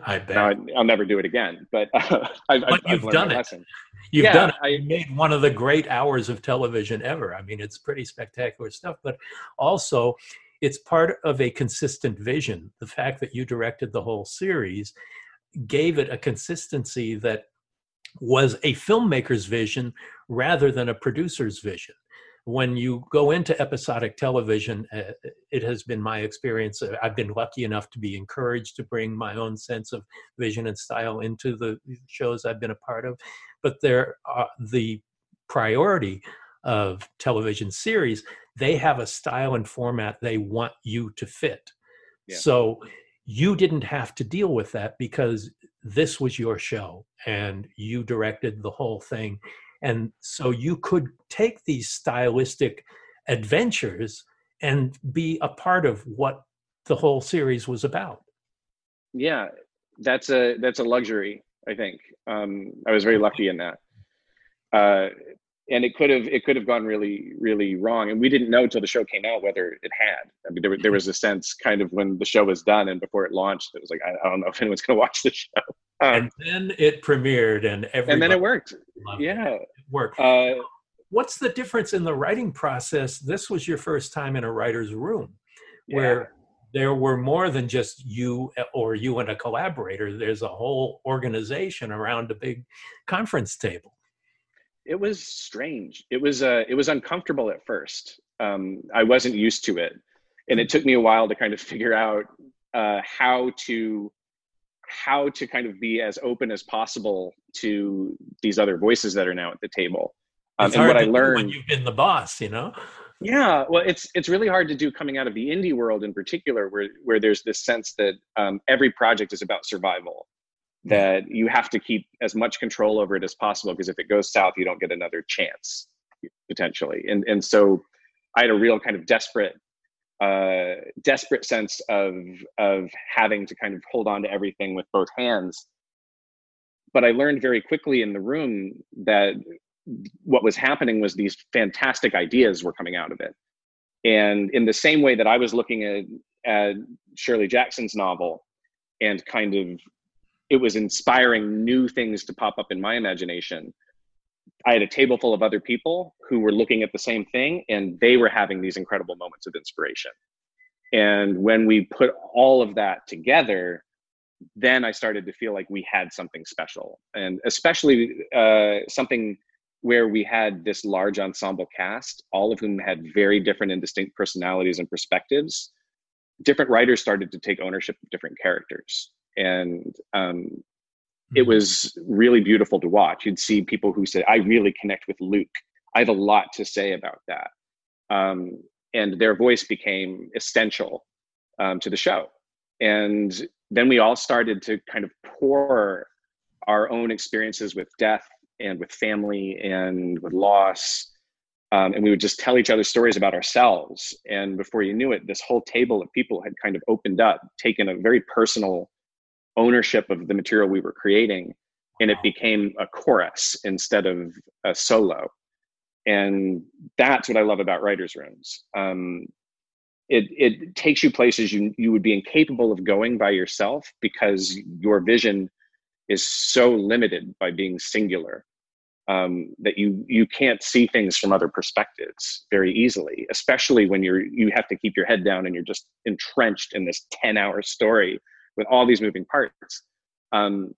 B: I bet.
C: now I, will never do it again but uh, I've,
B: But
C: I've,
B: you've
C: I've
B: done it.
C: lesson.
B: You've
C: Yeah,
B: done it.
C: I-
B: You made one of the great hours of television ever. I mean, it's pretty spectacular stuff, but also it's part of a consistent vision. The fact that you directed the whole series gave it a consistency that was a filmmaker's vision rather than a producer's vision. When you go into episodic television, uh, it has been my experience. uh, I've been lucky enough to be encouraged to bring my own sense of vision and style into the shows I've been a part of. But there, are, the priority of television series, they have a style and format they want you to fit.
C: Yeah.
B: So you didn't have to deal with that because this was your show and you directed the whole thing. And so you could take these stylistic adventures and be a part of what the whole series was about.
C: yeah that's a that's a luxury i think um, i was very lucky in that uh, and it could have it could have gone really really wrong. And we didn't know until the show came out whether it had. I mean there, there was a sense kind of when the show was done and before it launched it was like i, I don't know if anyone's going to watch the show.
B: Um, and then it premiered and everything
C: and then it worked. yeah
B: it, it worked. Uh, what's the difference in the writing process? This was your first time in a writer's room where yeah. there were more than just you or you and a collaborator. There's a whole organization around a big conference table
C: it was strange. It was uh, it was uncomfortable at first. Um, I wasn't used to it, and it took me a while to kind of figure out uh, how to how to kind of be as open as possible to these other voices that are now at the table.
B: Um, and what I learned when you've been the boss, you know.
C: Yeah, well, it's it's really hard to do coming out of the indie world in particular, where where there's this sense that um, every project is about survival that you have to keep as much control over it as possible because if it goes south you don't get another chance potentially. And and so i had a real kind of desperate uh desperate sense of of having to kind of hold on to everything with both hands. But i learned very quickly in the room that what was happening was these fantastic ideas were coming out of it. And in the same way that i was looking at at shirley jackson's novel and kind of it was inspiring new things to pop up in my imagination. I had a table full of other people who were looking at the same thing and they were having these incredible moments of inspiration. And when we put all of that together, then I started to feel like we had something special, and especially uh, something where we had this large ensemble cast, all of whom had very different and distinct personalities and perspectives. Different writers started to take ownership of different characters and um, it mm-hmm. was really beautiful to watch. You'd see people who said, "I really connect with Luke. I have a lot to say about that," um, and their voice became essential um, to the show. And then we all started to kind of pour our own experiences with death and with family and with loss. Um, and we would just tell each other stories about ourselves. And before you knew it, this whole table of people had kind of opened up, taken a very personal ownership of the material we were creating and it became a chorus instead of a solo. And that's what i love about writers rooms. Um, it, it takes you places you, you would be incapable of going by yourself because your vision is so limited by being singular um, that you you can't see things from other perspectives very easily especially when you're you have to keep your head down and you're just entrenched in this 10 hour story with all these moving parts, um,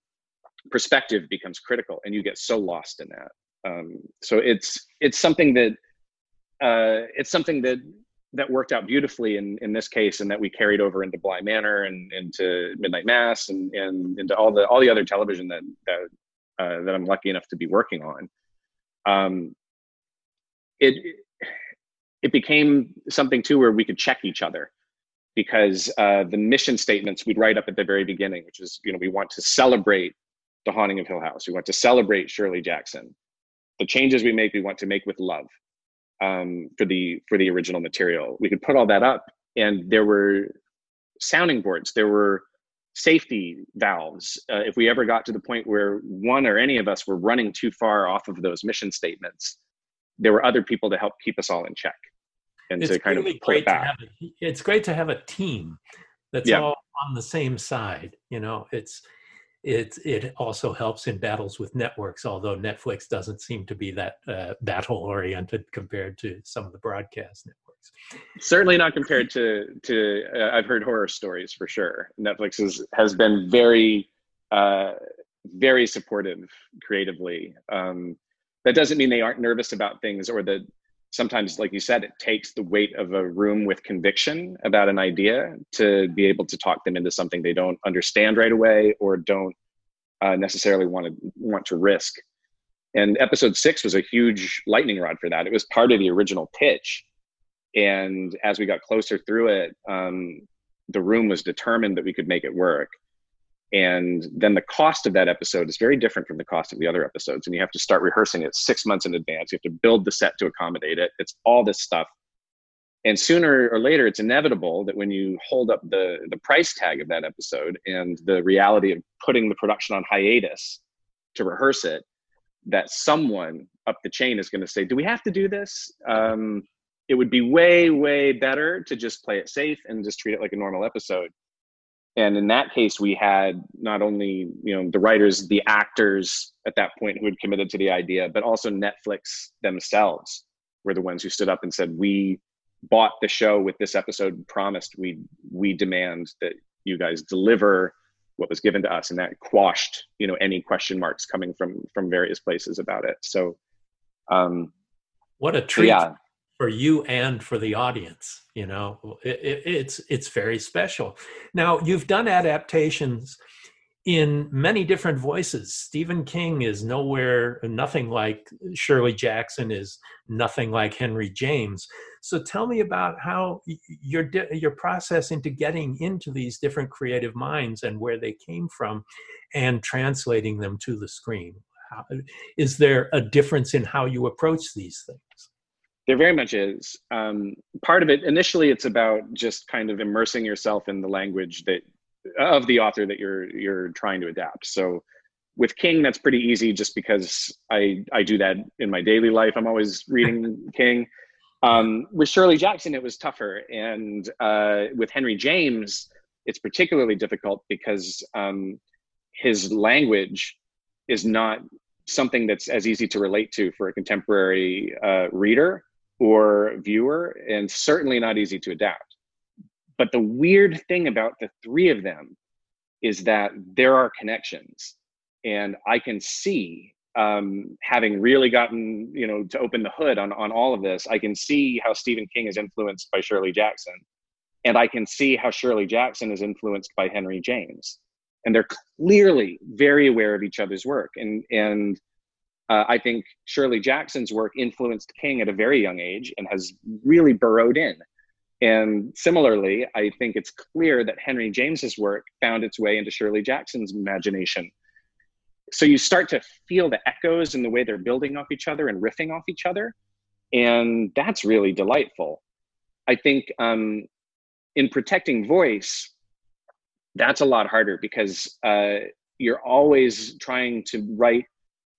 C: perspective becomes critical, and you get so lost in that. Um, so it's it's something that uh, it's something that that worked out beautifully in in this case, and that we carried over into Bly Manor and into Midnight Mass and and into all the all the other television that that uh, that I'm lucky enough to be working on. Um, it it became something too where we could check each other because uh, the mission statements we'd write up at the very beginning, which is, you know, we want to celebrate the haunting of Hill House. We want to celebrate Shirley Jackson. The changes we make, we want to make with love um, for the for the original material. We could put all that up, and there were sounding boards. There were safety valves. Uh, if we ever got to the point where one or any of us were running too far off of those mission statements, there were other people to help keep us all in check and it's to kind really of pull it back.
B: A, it's great to have a team that's yeah. all on the same side. You know, it's it it also helps in battles with networks. Although Netflix doesn't seem to be that uh, battle oriented compared to some of the broadcast networks.
C: Certainly not compared to to uh, I've heard horror stories for sure. Netflix is, has been very uh, very supportive creatively. Um, that doesn't mean they aren't nervous about things or that sometimes like you said it takes the weight of a room with conviction about an idea to be able to talk them into something they don't understand right away or don't uh, necessarily want to want to risk. And episode six was a huge lightning rod for that. It was part of the original pitch. And as we got closer through it um, the room was determined that we could make it work and then the cost of that episode is very different from the cost of the other episodes and you have to start rehearsing it six months in advance you have to build the set to accommodate it it's all this stuff and sooner or later it's inevitable that when you hold up the the price tag of that episode and the reality of putting the production on hiatus to rehearse it that someone up the chain is going to say, "Do we have to do this?" Um, it would be way, way better to just play it safe and just treat it like a normal episode. And in that case, we had not only you know the writers, the actors at that point who had committed to the idea, but also Netflix themselves were the ones who stood up and said, "We bought the show with this episode, promised we we demand that you guys deliver what was given to us. And that quashed you know any question marks coming from from various places about it. So um
B: what a treat yeah. For you and for the audience you know it, it, it's it's very special now you've done adaptations in many different voices. Stephen King is nowhere, nothing like Shirley Jackson is nothing like Henry James. So tell me about how your your process into getting into these different creative minds and where they came from, and translating them to the screen. How, is there a difference in how you approach these things?
C: There very much is. Um, part of it initially, it's about just kind of immersing yourself in the language that of the author that you're you're trying to adapt. So with King, that's pretty easy just because I I do that in my daily life. I'm always reading King. Um, with Shirley Jackson, it was tougher, and uh, with Henry James, it's particularly difficult because um, his language is not something that's as easy to relate to for a contemporary uh, reader or viewer, and certainly not easy to adapt. But the weird thing about the three of them is that there are connections. And I can see, um, having really gotten, you know, to open the hood on, on all of this, I can see how Stephen King is influenced by Shirley Jackson. And I can see how Shirley Jackson is influenced by Henry James. And they're clearly very aware of each other's work. And, and uh, I think Shirley Jackson's work influenced King at a very young age and has really burrowed in. And similarly, I think it's clear that Henry James's work found its way into Shirley Jackson's imagination. So you start to feel the echoes and the way they're building off each other and riffing off each other. And that's really delightful. I think um, in protecting voice, that's a lot harder because uh, you're always trying to write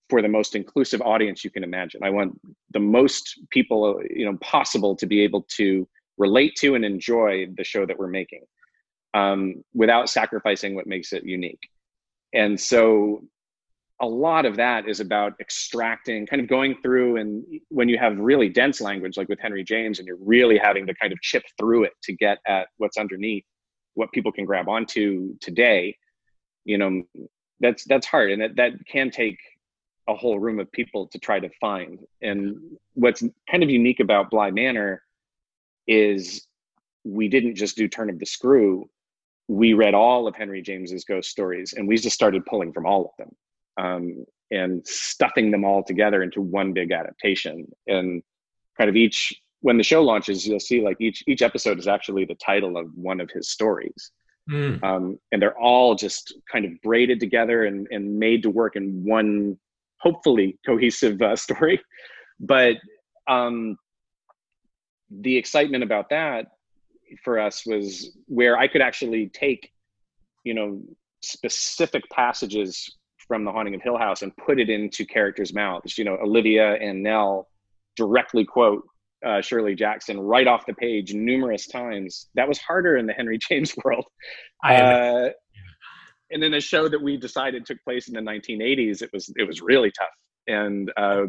C: for the most inclusive audience you can imagine. I want the most people, you know, possible to be able to relate to and enjoy the show that we're making um, without sacrificing what makes it unique. And so a lot of that is about extracting, kind of going through, and when you have really dense language, like with Henry James, and you're really having to kind of chip through it to get at what's underneath, what people can grab onto today, you know, that's that's hard, and that that can take a whole room of people to try to find. And what's kind of unique about Bly Manor is we didn't just do Turn of the Screw. We read all of Henry James's ghost stories and we just started pulling from all of them um, and stuffing them all together into one big adaptation. And kind of each, when the show launches, you'll see like each each episode is actually the title of one of his stories. Mm. Um, and they're all just kind of braided together and, and made to work in one hopefully cohesive uh, story. But um, the excitement about that for us was where I could actually take, you know, specific passages from The Haunting of Hill House and put it into characters' mouths. You know, Olivia and Nell directly quote uh, Shirley Jackson right off the page numerous times. That was harder in the Henry James world. I, Uh, and in a show that we decided took place in the 1980s, it was it was really tough. And uh,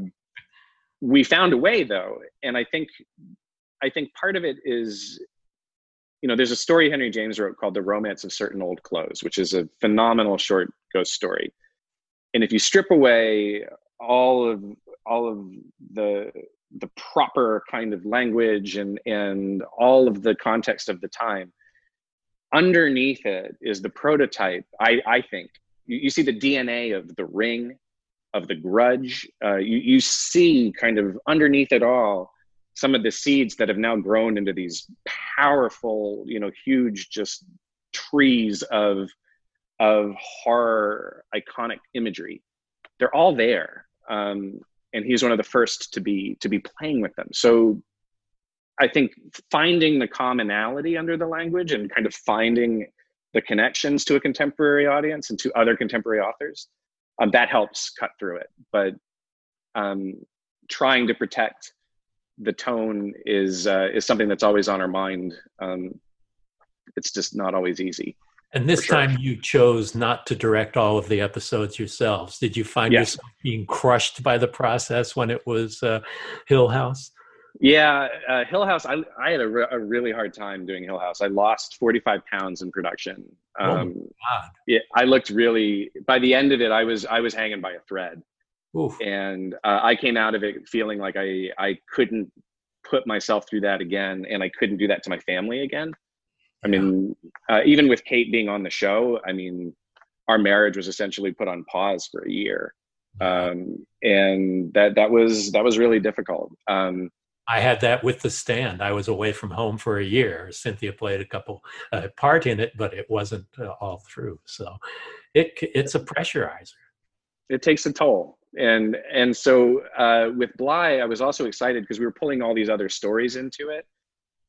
C: we found a way though, and I think I think part of it is, you know, there's a story Henry James wrote called The Romance of Certain Old Clothes, which is a phenomenal short ghost story. And if you strip away all of all of the the proper kind of language and and all of the context of the time, underneath it is the prototype. I I think you, you see the DNA of the ring, of the grudge. Uh, you you see kind of underneath it all some of the seeds that have now grown into these powerful, you know, huge just trees of of horror iconic imagery. They're all there. Um, and he's one of the first to be to be playing with them. So I think finding the commonality under the language and kind of finding the connections to a contemporary audience and to other contemporary authors, um, that helps cut through it. But um, trying to protect the tone is uh, is something that's always on our mind. Um, it's just not always easy.
B: And this sure. time you chose not to direct all of the episodes yourselves. Did you find yes. yourself being crushed by the process when it was uh, Hill House?
C: Yeah, uh, Hill House. I, I had a, re- a, really hard time doing Hill House. I lost 45 pounds in production.
B: Oh, um, oh God.
C: Yeah, I looked really. By the end of it, I was I was hanging by a thread,
B: Oof.
C: and uh, I came out of it feeling like I I couldn't put myself through that again, and I couldn't do that to my family again. I mean, uh, even with Kate being on the show, I mean, our marriage was essentially put on pause for a year, um, and that that was that was really difficult. Um,
B: I had that with the stand. I was away from home for a year. Cynthia played a couple uh, part in it, but it wasn't uh, all through. So it it's a pressurizer.
C: It takes a toll, and and so uh, with Bly, I was also excited because we were pulling all these other stories into it.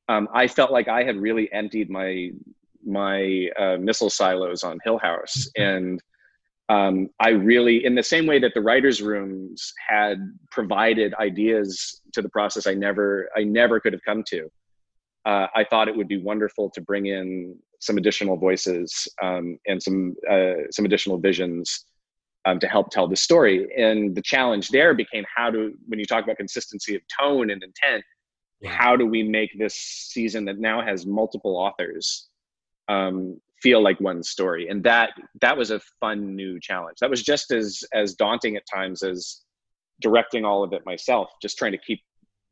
C: Um, I felt like I had really emptied my my uh, missile silos on Hill House, mm-hmm. and um, I really, in the same way that the writers' rooms had provided ideas to the process, I never, I never could have come to. Uh, I thought it would be wonderful to bring in some additional voices um, and some uh, some additional visions um, to help tell the story. And the challenge there became how to, when you talk about consistency of tone and intent, yeah. how do we make this season that now has multiple authors um, feel like one story. And that that was a fun new challenge. That was just as as daunting at times as directing all of it myself just trying to keep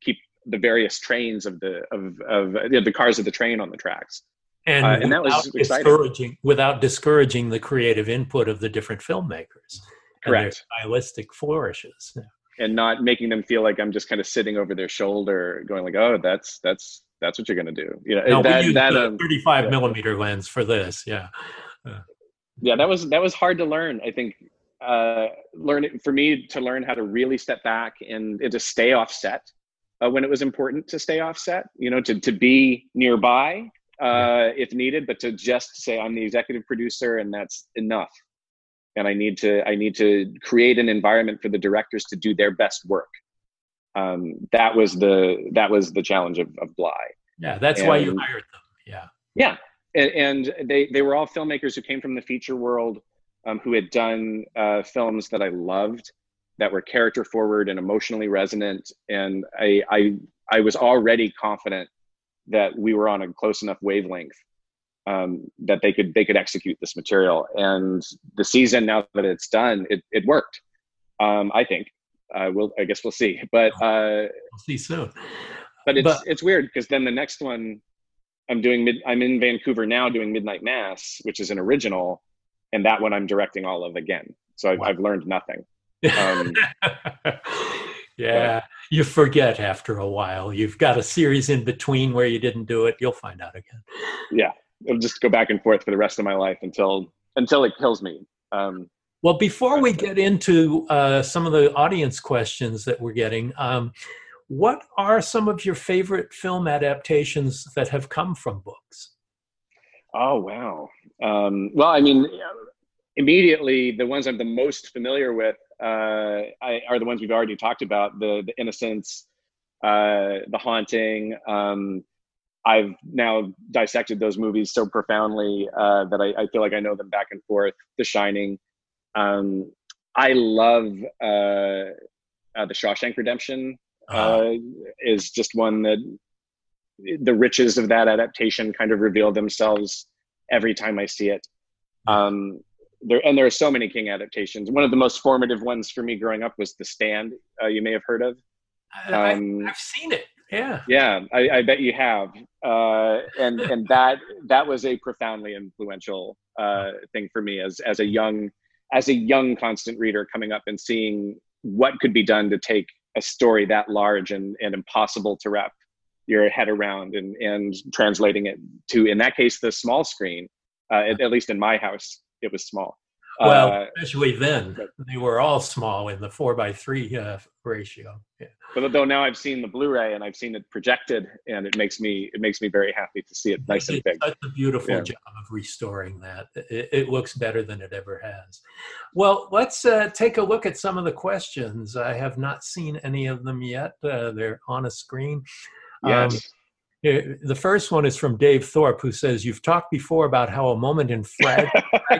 C: keep the various trains of the of of you know, the cars of the train on the tracks.
B: And, uh, and that was discouraging without discouraging the creative input of the different filmmakers
C: correct.
B: stylistic flourishes.
C: And not making them feel like i'm just kind of sitting over their shoulder going like oh that's that's that's what you're going to do. You know,
B: no, that, we used that, um, 35 yeah. millimeter lens for this. Yeah.
C: Uh, yeah, that was that was hard to learn. I think uh, learn for me to learn how to really step back and, and to stay offset uh, when it was important to stay offset. You know, to to be nearby uh, if needed, but to just say I'm the executive producer and that's enough. And I need to I need to create an environment for the directors to do their best work um, that was the that was the challenge of, of Bly.
B: Yeah, that's and, why you hired them. Yeah,
C: yeah, and, and, they they were all filmmakers who came from the feature world, um, who had done uh, films that I loved, that were character forward and emotionally resonant, and I I I was already confident that we were on a close enough wavelength um, that they could they could execute this material. And the season now that it's done, it it worked. Um, I think uh, we'll I guess we'll see. But uh,
B: we'll see soon.
C: But it's but, it's weird because then the next one I'm doing mid I'm in Vancouver now doing Midnight Mass, which is an original, and that one I'm directing all of again. So I've, wow. I've learned nothing. Um,
B: yeah, but, you forget after a while. You've got a series in between where you didn't do it. You'll find out again.
C: Yeah, it'll just go back and forth for the rest of my life until until it kills me. Um,
B: well, before we get into uh, some of the audience questions that we're getting, um, what are some of your favorite film adaptations that have come from books?
C: Oh, wow. Um, well, I mean, immediately the ones I'm the most familiar with uh, I, are the ones we've already talked about the, the Innocents, uh, The Haunting. Um, I've now dissected those movies so profoundly uh, that I, I, feel like I know them back and forth. The Shining. Um, I love uh, uh, the Shawshank Redemption. Uh, is just one that the riches of that adaptation kind of reveal themselves every time I see it. Um, there and there are so many King adaptations. One of the most formative ones for me growing up was The Stand. Uh, you may have heard of.
B: Um, I, have seen it. Yeah.
C: Yeah, I, I bet you have. Uh, and and that that was a profoundly influential uh, thing for me as as a young as a young constant reader coming up and seeing what could be done to take a story that large and, and impossible to wrap your head around and, and translating it to in that case the small screen uh, at, at, least in my house it was small
B: Well, uh, especially then, they were all small in the four by three uh, ratio. Yeah.
C: But though now I've seen the Blu-ray and I've seen it projected, and it makes me it makes me very happy to see it nice and big.
B: Such a beautiful yeah. job of restoring that. It, it, looks better than it ever has. Well, let's uh, take a look at some of the questions. I have not seen any of them yet. Uh, they're on a screen.
C: Yes. Um,
B: the first one is from Dave Thorpe, who says, You've talked before about how a moment in Fraggle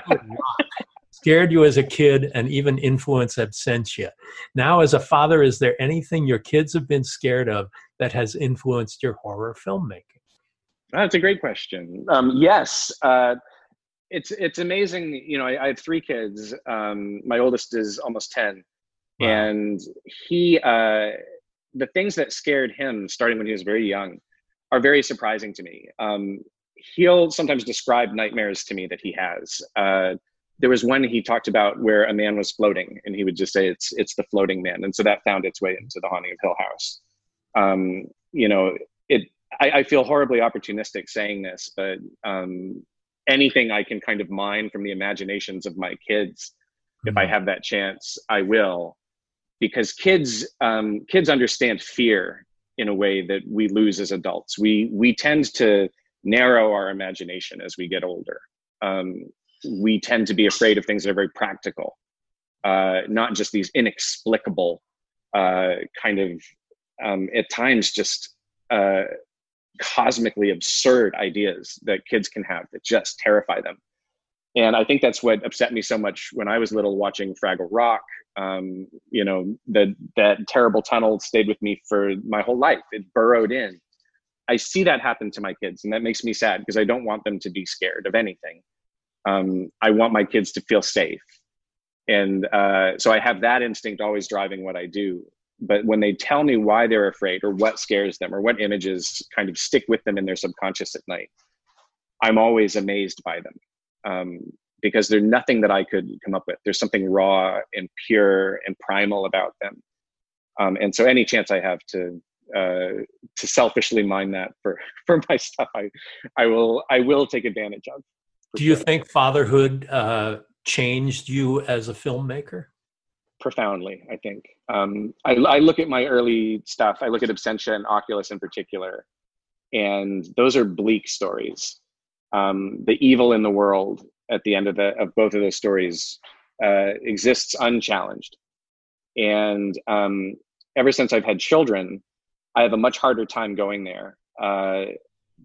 B: Rock scared you as a kid and even influence absentia. Now, as a father, is there anything your kids have been scared of that has influenced your horror filmmaking?
C: That's a great question. Um, yes. Uh, it's it's amazing. You know, I, I have three kids. Um, my oldest is almost ten, wow. and he uh, the things that scared him starting when he was very young are very surprising to me. Um, he'll sometimes describe nightmares to me that he has. Uh, there was one he talked about where a man was floating, and he would just say it's it's the floating man, and so that found its way into the haunting of Hill House. Um, you know, it. I, I, feel horribly opportunistic saying this, but um, anything I can kind of mine from the imaginations of my kids, mm-hmm. if I mm-hmm. have that chance, I will, because kids um, kids understand fear in a way that we lose as adults. We we tend to narrow our imagination as we get older. Um, we tend to be afraid of things that are very practical, uh, not just these inexplicable uh, kind of um, at times just uh, cosmically absurd ideas that kids can have that just terrify them. And I think that's what upset me so much when I was little watching Fraggle Rock um, you know, that that terrible tunnel stayed with me for my whole life. It burrowed in. I see that happen to my kids, and that makes me sad because I don't want them to be scared of anything. Um, I want my kids to feel safe, and uh, so I have that instinct always driving what I do. But when they tell me why they're afraid, or what scares them, or what images kind of stick with them in their subconscious at night, I'm always amazed by them. Um, because there's nothing that I could come up with. There's something raw and pure and primal about them. Um, and so any chance I have to uh, to selfishly mine that for for my stuff, I I will I will take advantage of.
B: Do you think fatherhood uh, changed you as a filmmaker?
C: Profoundly, I think. Um, I, I look at my early stuff. I look at Absentia and Oculus in particular, and those are bleak stories. Um, the evil in the world at the end of the of both of those stories uh, exists unchallenged. And um, ever since I've had children, I have a much harder time going there uh,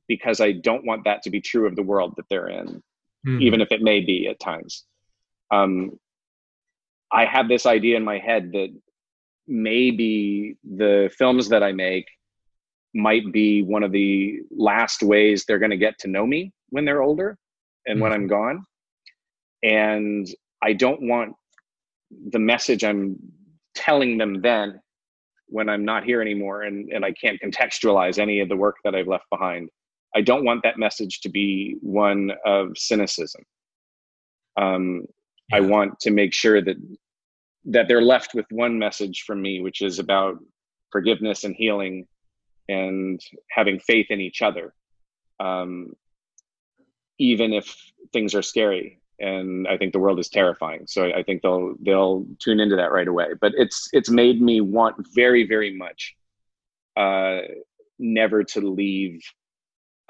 C: because I don't want that to be true of the world that they're in, mm. even if it may be at times. Um, I have this idea in my head that maybe the films that I make might be one of the last ways they're going to get to know me when they're older and mm. when I'm gone and i don't want the message i'm telling them then when i'm not here anymore and, and i can't contextualize any of the work that i've left behind i don't want that message to be one of cynicism um, yeah. i want to make sure that that they're left with one message from me which is about forgiveness and healing and having faith in each other um, even if things are scary and I think the world is terrifying. So I think they'll they'll tune into that right away. But it's it's made me want very very much uh, never to leave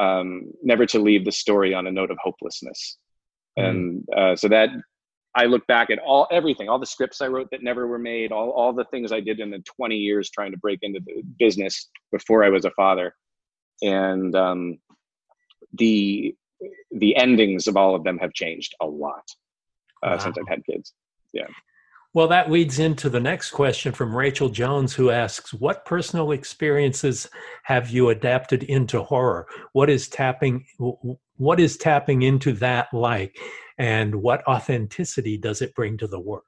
C: um, never to leave the story on a note of hopelessness. Mm. And uh, so that I look back at all everything, all the scripts I wrote that never were made, all all the things I did in the 20 years trying to break into the business before I was a father, and um, the the endings of all of them have changed a lot uh, wow. since I've had kids. Yeah.
B: Well, that leads into the next question from Rachel Jones, who asks, "What personal experiences have you adapted into horror? What is tapping? What is tapping into that like, and what authenticity does it bring to the work?"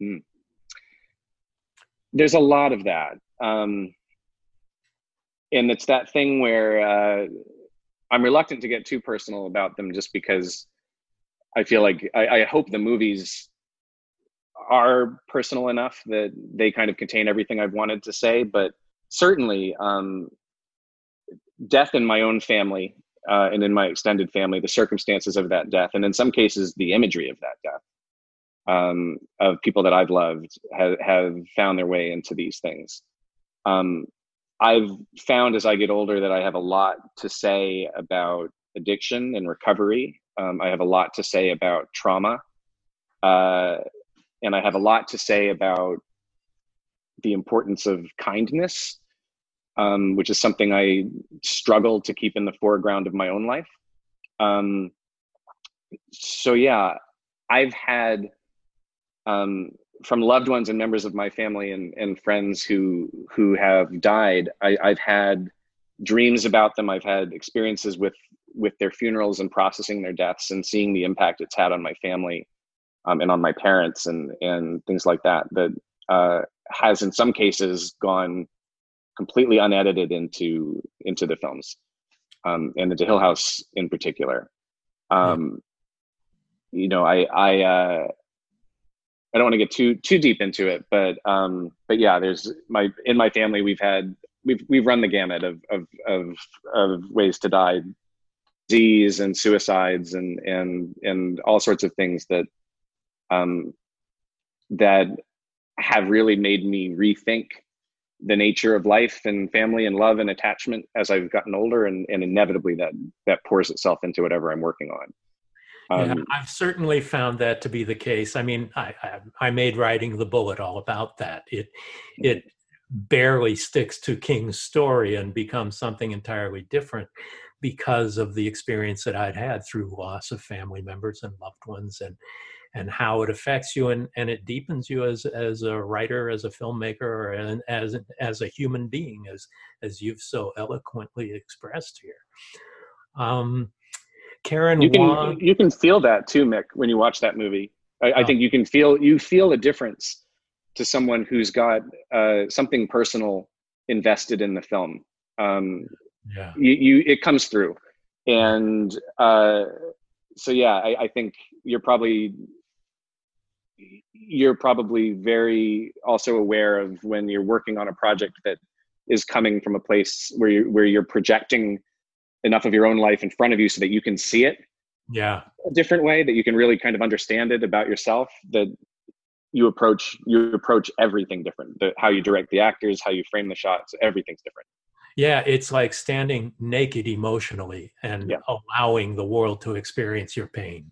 B: Hmm.
C: There's a lot of that, um, and it's that thing where uh, I'm reluctant to get too personal about them just because I feel like I, I, hope the movies are personal enough that they kind of contain everything I've wanted to say. But certainly, um, death in my own family uh, and in my extended family, the circumstances of that death, and in some cases, the imagery of that death um, of people that I've loved have, have found their way into these things. Um, I've found as I get older that I have a lot to say about addiction and recovery. Um, I have a lot to say about trauma. Uh, and I have a lot to say about the importance of kindness, um, which is something I struggle to keep in the foreground of my own life. Um, so, yeah, I've had um, from loved ones and members of my family and, and friends who who have died I, i've had dreams about them i've had experiences with with their funerals and processing their deaths and seeing the impact it's had on my family um, and on my parents and and things like that that uh, has in some cases gone completely unedited into into the films um, and into hill house in particular um, yeah. you know i i uh, I don't want to get too too deep into it, but um, but yeah, there's my in my family we've had we've we've run the gamut of of of, of ways to die, disease and suicides and and and all sorts of things that um, that have really made me rethink the nature of life and family and love and attachment as I've gotten older, and and inevitably that that pours itself into whatever I'm working on.
B: Um, yeah, I've certainly found that to be the case. I mean, I, I, I made riding the bullet all about that. It it barely sticks to King's story and becomes something entirely different because of the experience that I'd had through loss of family members and loved ones and and how it affects you and, and it deepens you as as a writer, as a filmmaker, and as as a human being, as as you've so eloquently expressed here. Um, Karen
C: you can
B: Wong.
C: you can feel that too, Mick, when you watch that movie. I, oh. I think you can feel you feel a difference to someone who's got uh, something personal invested in the film. Um, yeah, you, you it comes through, and uh, so yeah, I, I think you're probably you're probably very also aware of when you're working on a project that is coming from a place where you where you're projecting enough of your own life in front of you so that you can see it
B: yeah.
C: a different way that you can really kind of understand it about yourself that you approach you approach everything different. The, how you direct the actors how you frame the shots everything's different.
B: Yeah it's like standing naked emotionally and yeah. allowing the world to experience your pain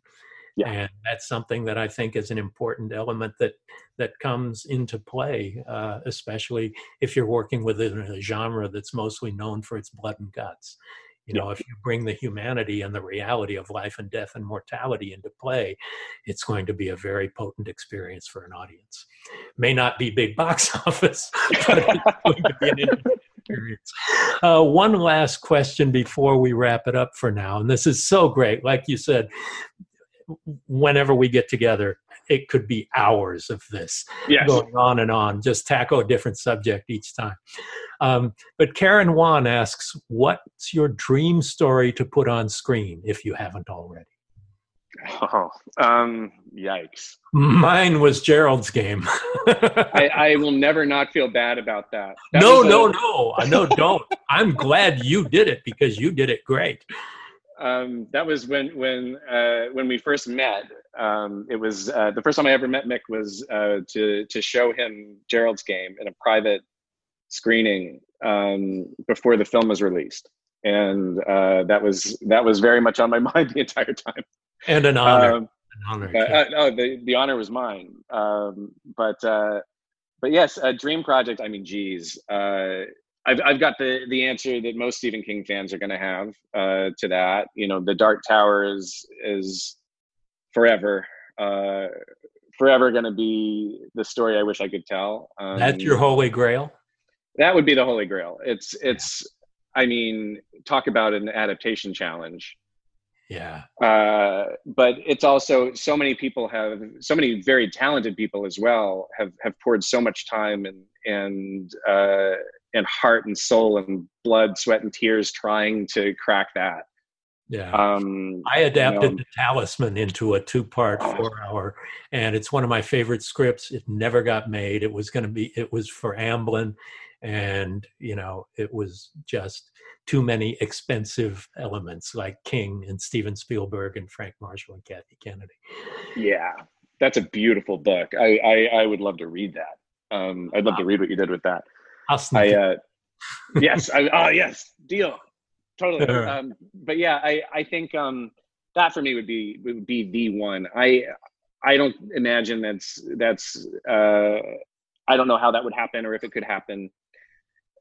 B: yeah. and that's something that i think is an important element that that comes into play uh, especially if you're working within a genre that's mostly known for its blood and guts you know, if you bring the humanity and the reality of life and death and mortality into play, it's going to be a very potent experience for an audience. May not be big box office, but it's going to be an experience. Uh, one last question before we wrap it up for now, and this is so great. Like you said, whenever we get together, it could be hours of this
C: yes.
B: going on and on. Just tackle a different subject each time. Um, but Karen Wan asks, "What's your dream story to put on screen if you haven't already?"
C: Oh, um, yikes!
B: Mine was Gerald's game.
C: I, I, will never not feel bad about that.
B: that no, no, a... no, no, don't. I'm glad you did it because you did it great
C: um, that was when when uh, when we first met. Um, it was uh, the first time I ever met Mick was uh, to to show him Gerald's game in a private screening um, before the film was released, and uh, that was that was very much on my mind the entire time.
B: And an honor. Um, an honor.
C: Uh, oh, the the honor was mine. Um, but uh, but yes, a dream project. I mean, geez. I've I've got the the answer that most Stephen King fans are going to have uh, to that. You know, the Dark Tower is is forever, uh, forever going to be the story I wish I could tell.
B: Um, That's your holy grail.
C: That would be the holy grail. It's it's. I mean, talk about an adaptation challenge.
B: Yeah.
C: Uh, but it's also so many people have so many very talented people as well have have poured so much time and and uh, and heart and soul and blood, sweat and tears trying to crack that.
B: Yeah. Um, I adapted you know, the Talisman into a two part, oh. four hour, and it's one of my favorite scripts. It never got made. It was going to be, it was for Amblin, and, you know, it was just too many expensive elements like King and Steven Spielberg and Frank Marshall and Kathy Kennedy.
C: Yeah that's a beautiful book. I, I, I would love to read that. Um, I'd love wow. to read what you did with that. I, uh, yes, I, oh yes, deal, totally. Um, but yeah, I, I think um, that for me would be would be the one. I, I don't imagine that's that's. Uh, I don't know how that would happen or if it could happen.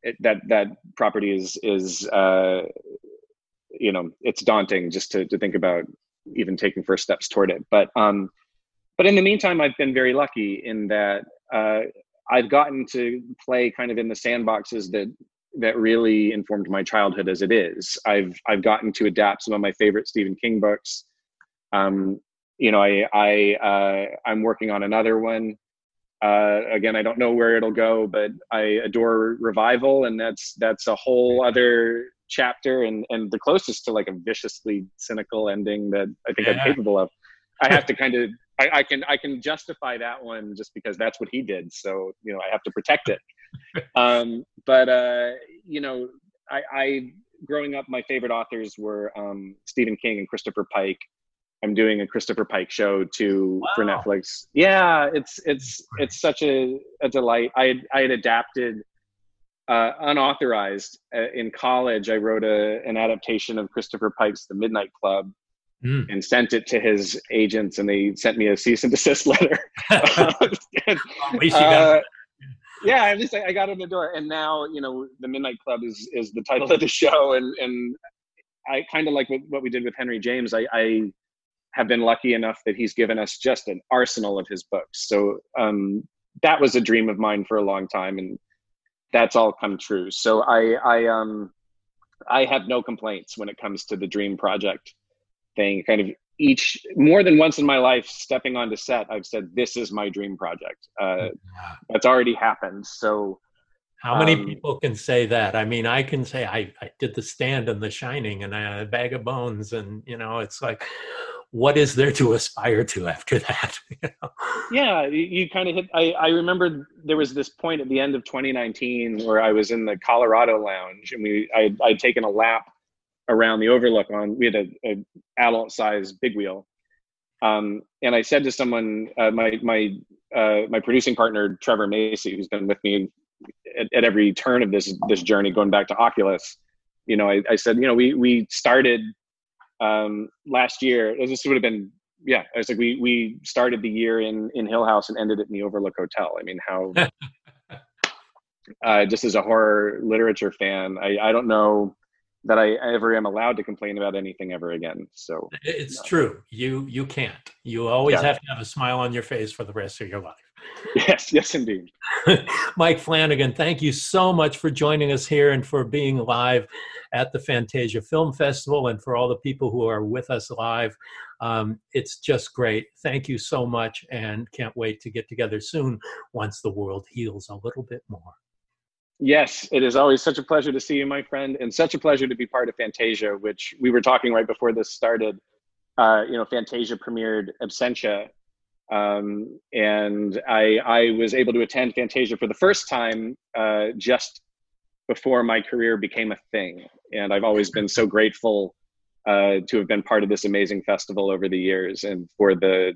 C: It, that that property is is uh, you know it's daunting just to to think about even taking first steps toward it. But um, but in the meantime, I've been very lucky in that uh, I've gotten to play kind of in the sandboxes that that really informed my childhood as it is. I've I've gotten to adapt some of my favorite Stephen King books. Um, you know, I I uh, I'm working on another one. Uh, again, I don't know where it'll go, but I adore revival, and that's that's a whole other chapter and and the closest to like a viciously cynical ending that I think yeah. I'm capable of. I have to kind of I, I, can I can justify that one just because that's what he did. So you know I have to protect it. um, but uh, you know I, I growing up my favorite authors were um, Stephen King and Christopher Pike. I'm doing a Christopher Pike show too wow. for Netflix. Yeah, it's it's it's such a, a delight. I had, I had adapted uh, unauthorized uh, in college. I wrote a, an adaptation of Christopher Pike's The Midnight Club, mm. and sent it to his agents, and they sent me a cease and desist letter. and, uh, yeah, at least I, I got in the door, and now you know the Midnight Club is is the title of the show, and and I kind of like what, what we did with Henry James. I, I have been lucky enough that he's given us just an arsenal of his books. So um, that was a dream of mine for a long time, and that's all come true. So I I um I have no complaints when it comes to the dream project thing kind of each more than once in my life stepping onto set i've said this is my dream project. Uh, that's already happened so
B: how many um, people can say that? I mean i can say I, I did the stand in the shining and i had a bag of bones and you know it's like what is there to aspire to after that?
C: You know? yeah you, you kind of hit I, I remember there was this point at the end of 2019 where i was in the colorado lounge and we i i'd taken a lap around the overlook on we had a, a adult size big wheel. Um, and i said to someone uh, my my uh, my producing partner trevor macy who's been with me at, at, every turn of this this journey going back to oculus you know i, I said you know we we started um, last year. This would have been yeah i was like we we started the year in in hill house and ended it in the overlook hotel. I mean how uh, just as a horror literature fan i i don't know that I ever am allowed to complain about anything ever again. So
B: it's true. You you can't. You always yeah. have to have a smile on your face for the rest of your life.
C: Yes, yes, indeed.
B: Mike Flanagan, thank you so much for joining us here and for being live at the Fantasia Film Festival and for all the people who are with us live. Um, it's just great. Thank you so much and can't wait to get together soon once the world heals a little bit more.
C: Yes, it is always such a pleasure to see you, my friend, and such a pleasure to be part of Fantasia, which we were talking right before this started. Uh, you know, Fantasia premiered Absentia, um, and I, I was able to attend Fantasia for the first time uh, just before my career became a thing, and I've always been so grateful uh, to have been part of this amazing festival over the years, and for the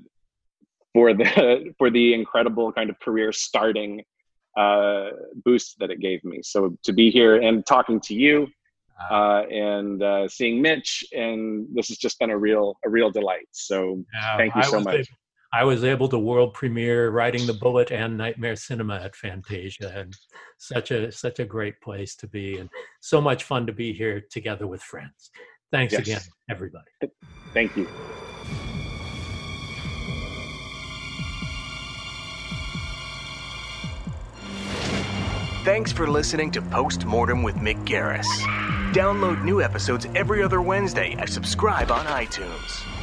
C: for the for the incredible kind of career starting uh, boost that it gave me. So to be here and talking to you uh, and uh, seeing Mitch, and this has just been a real a real delight. So yeah, thank you so much.
B: Able, I was able to world premiere Riding the Bullet and Nightmare Cinema at Fantasia, and such a such a great place to be, and so much fun to be here together with friends. Thanks yes. again, everybody.
C: Thank you.
A: Thanks for listening to Postmortem with Mick Garris. Download new episodes every other Wednesday and subscribe on iTunes.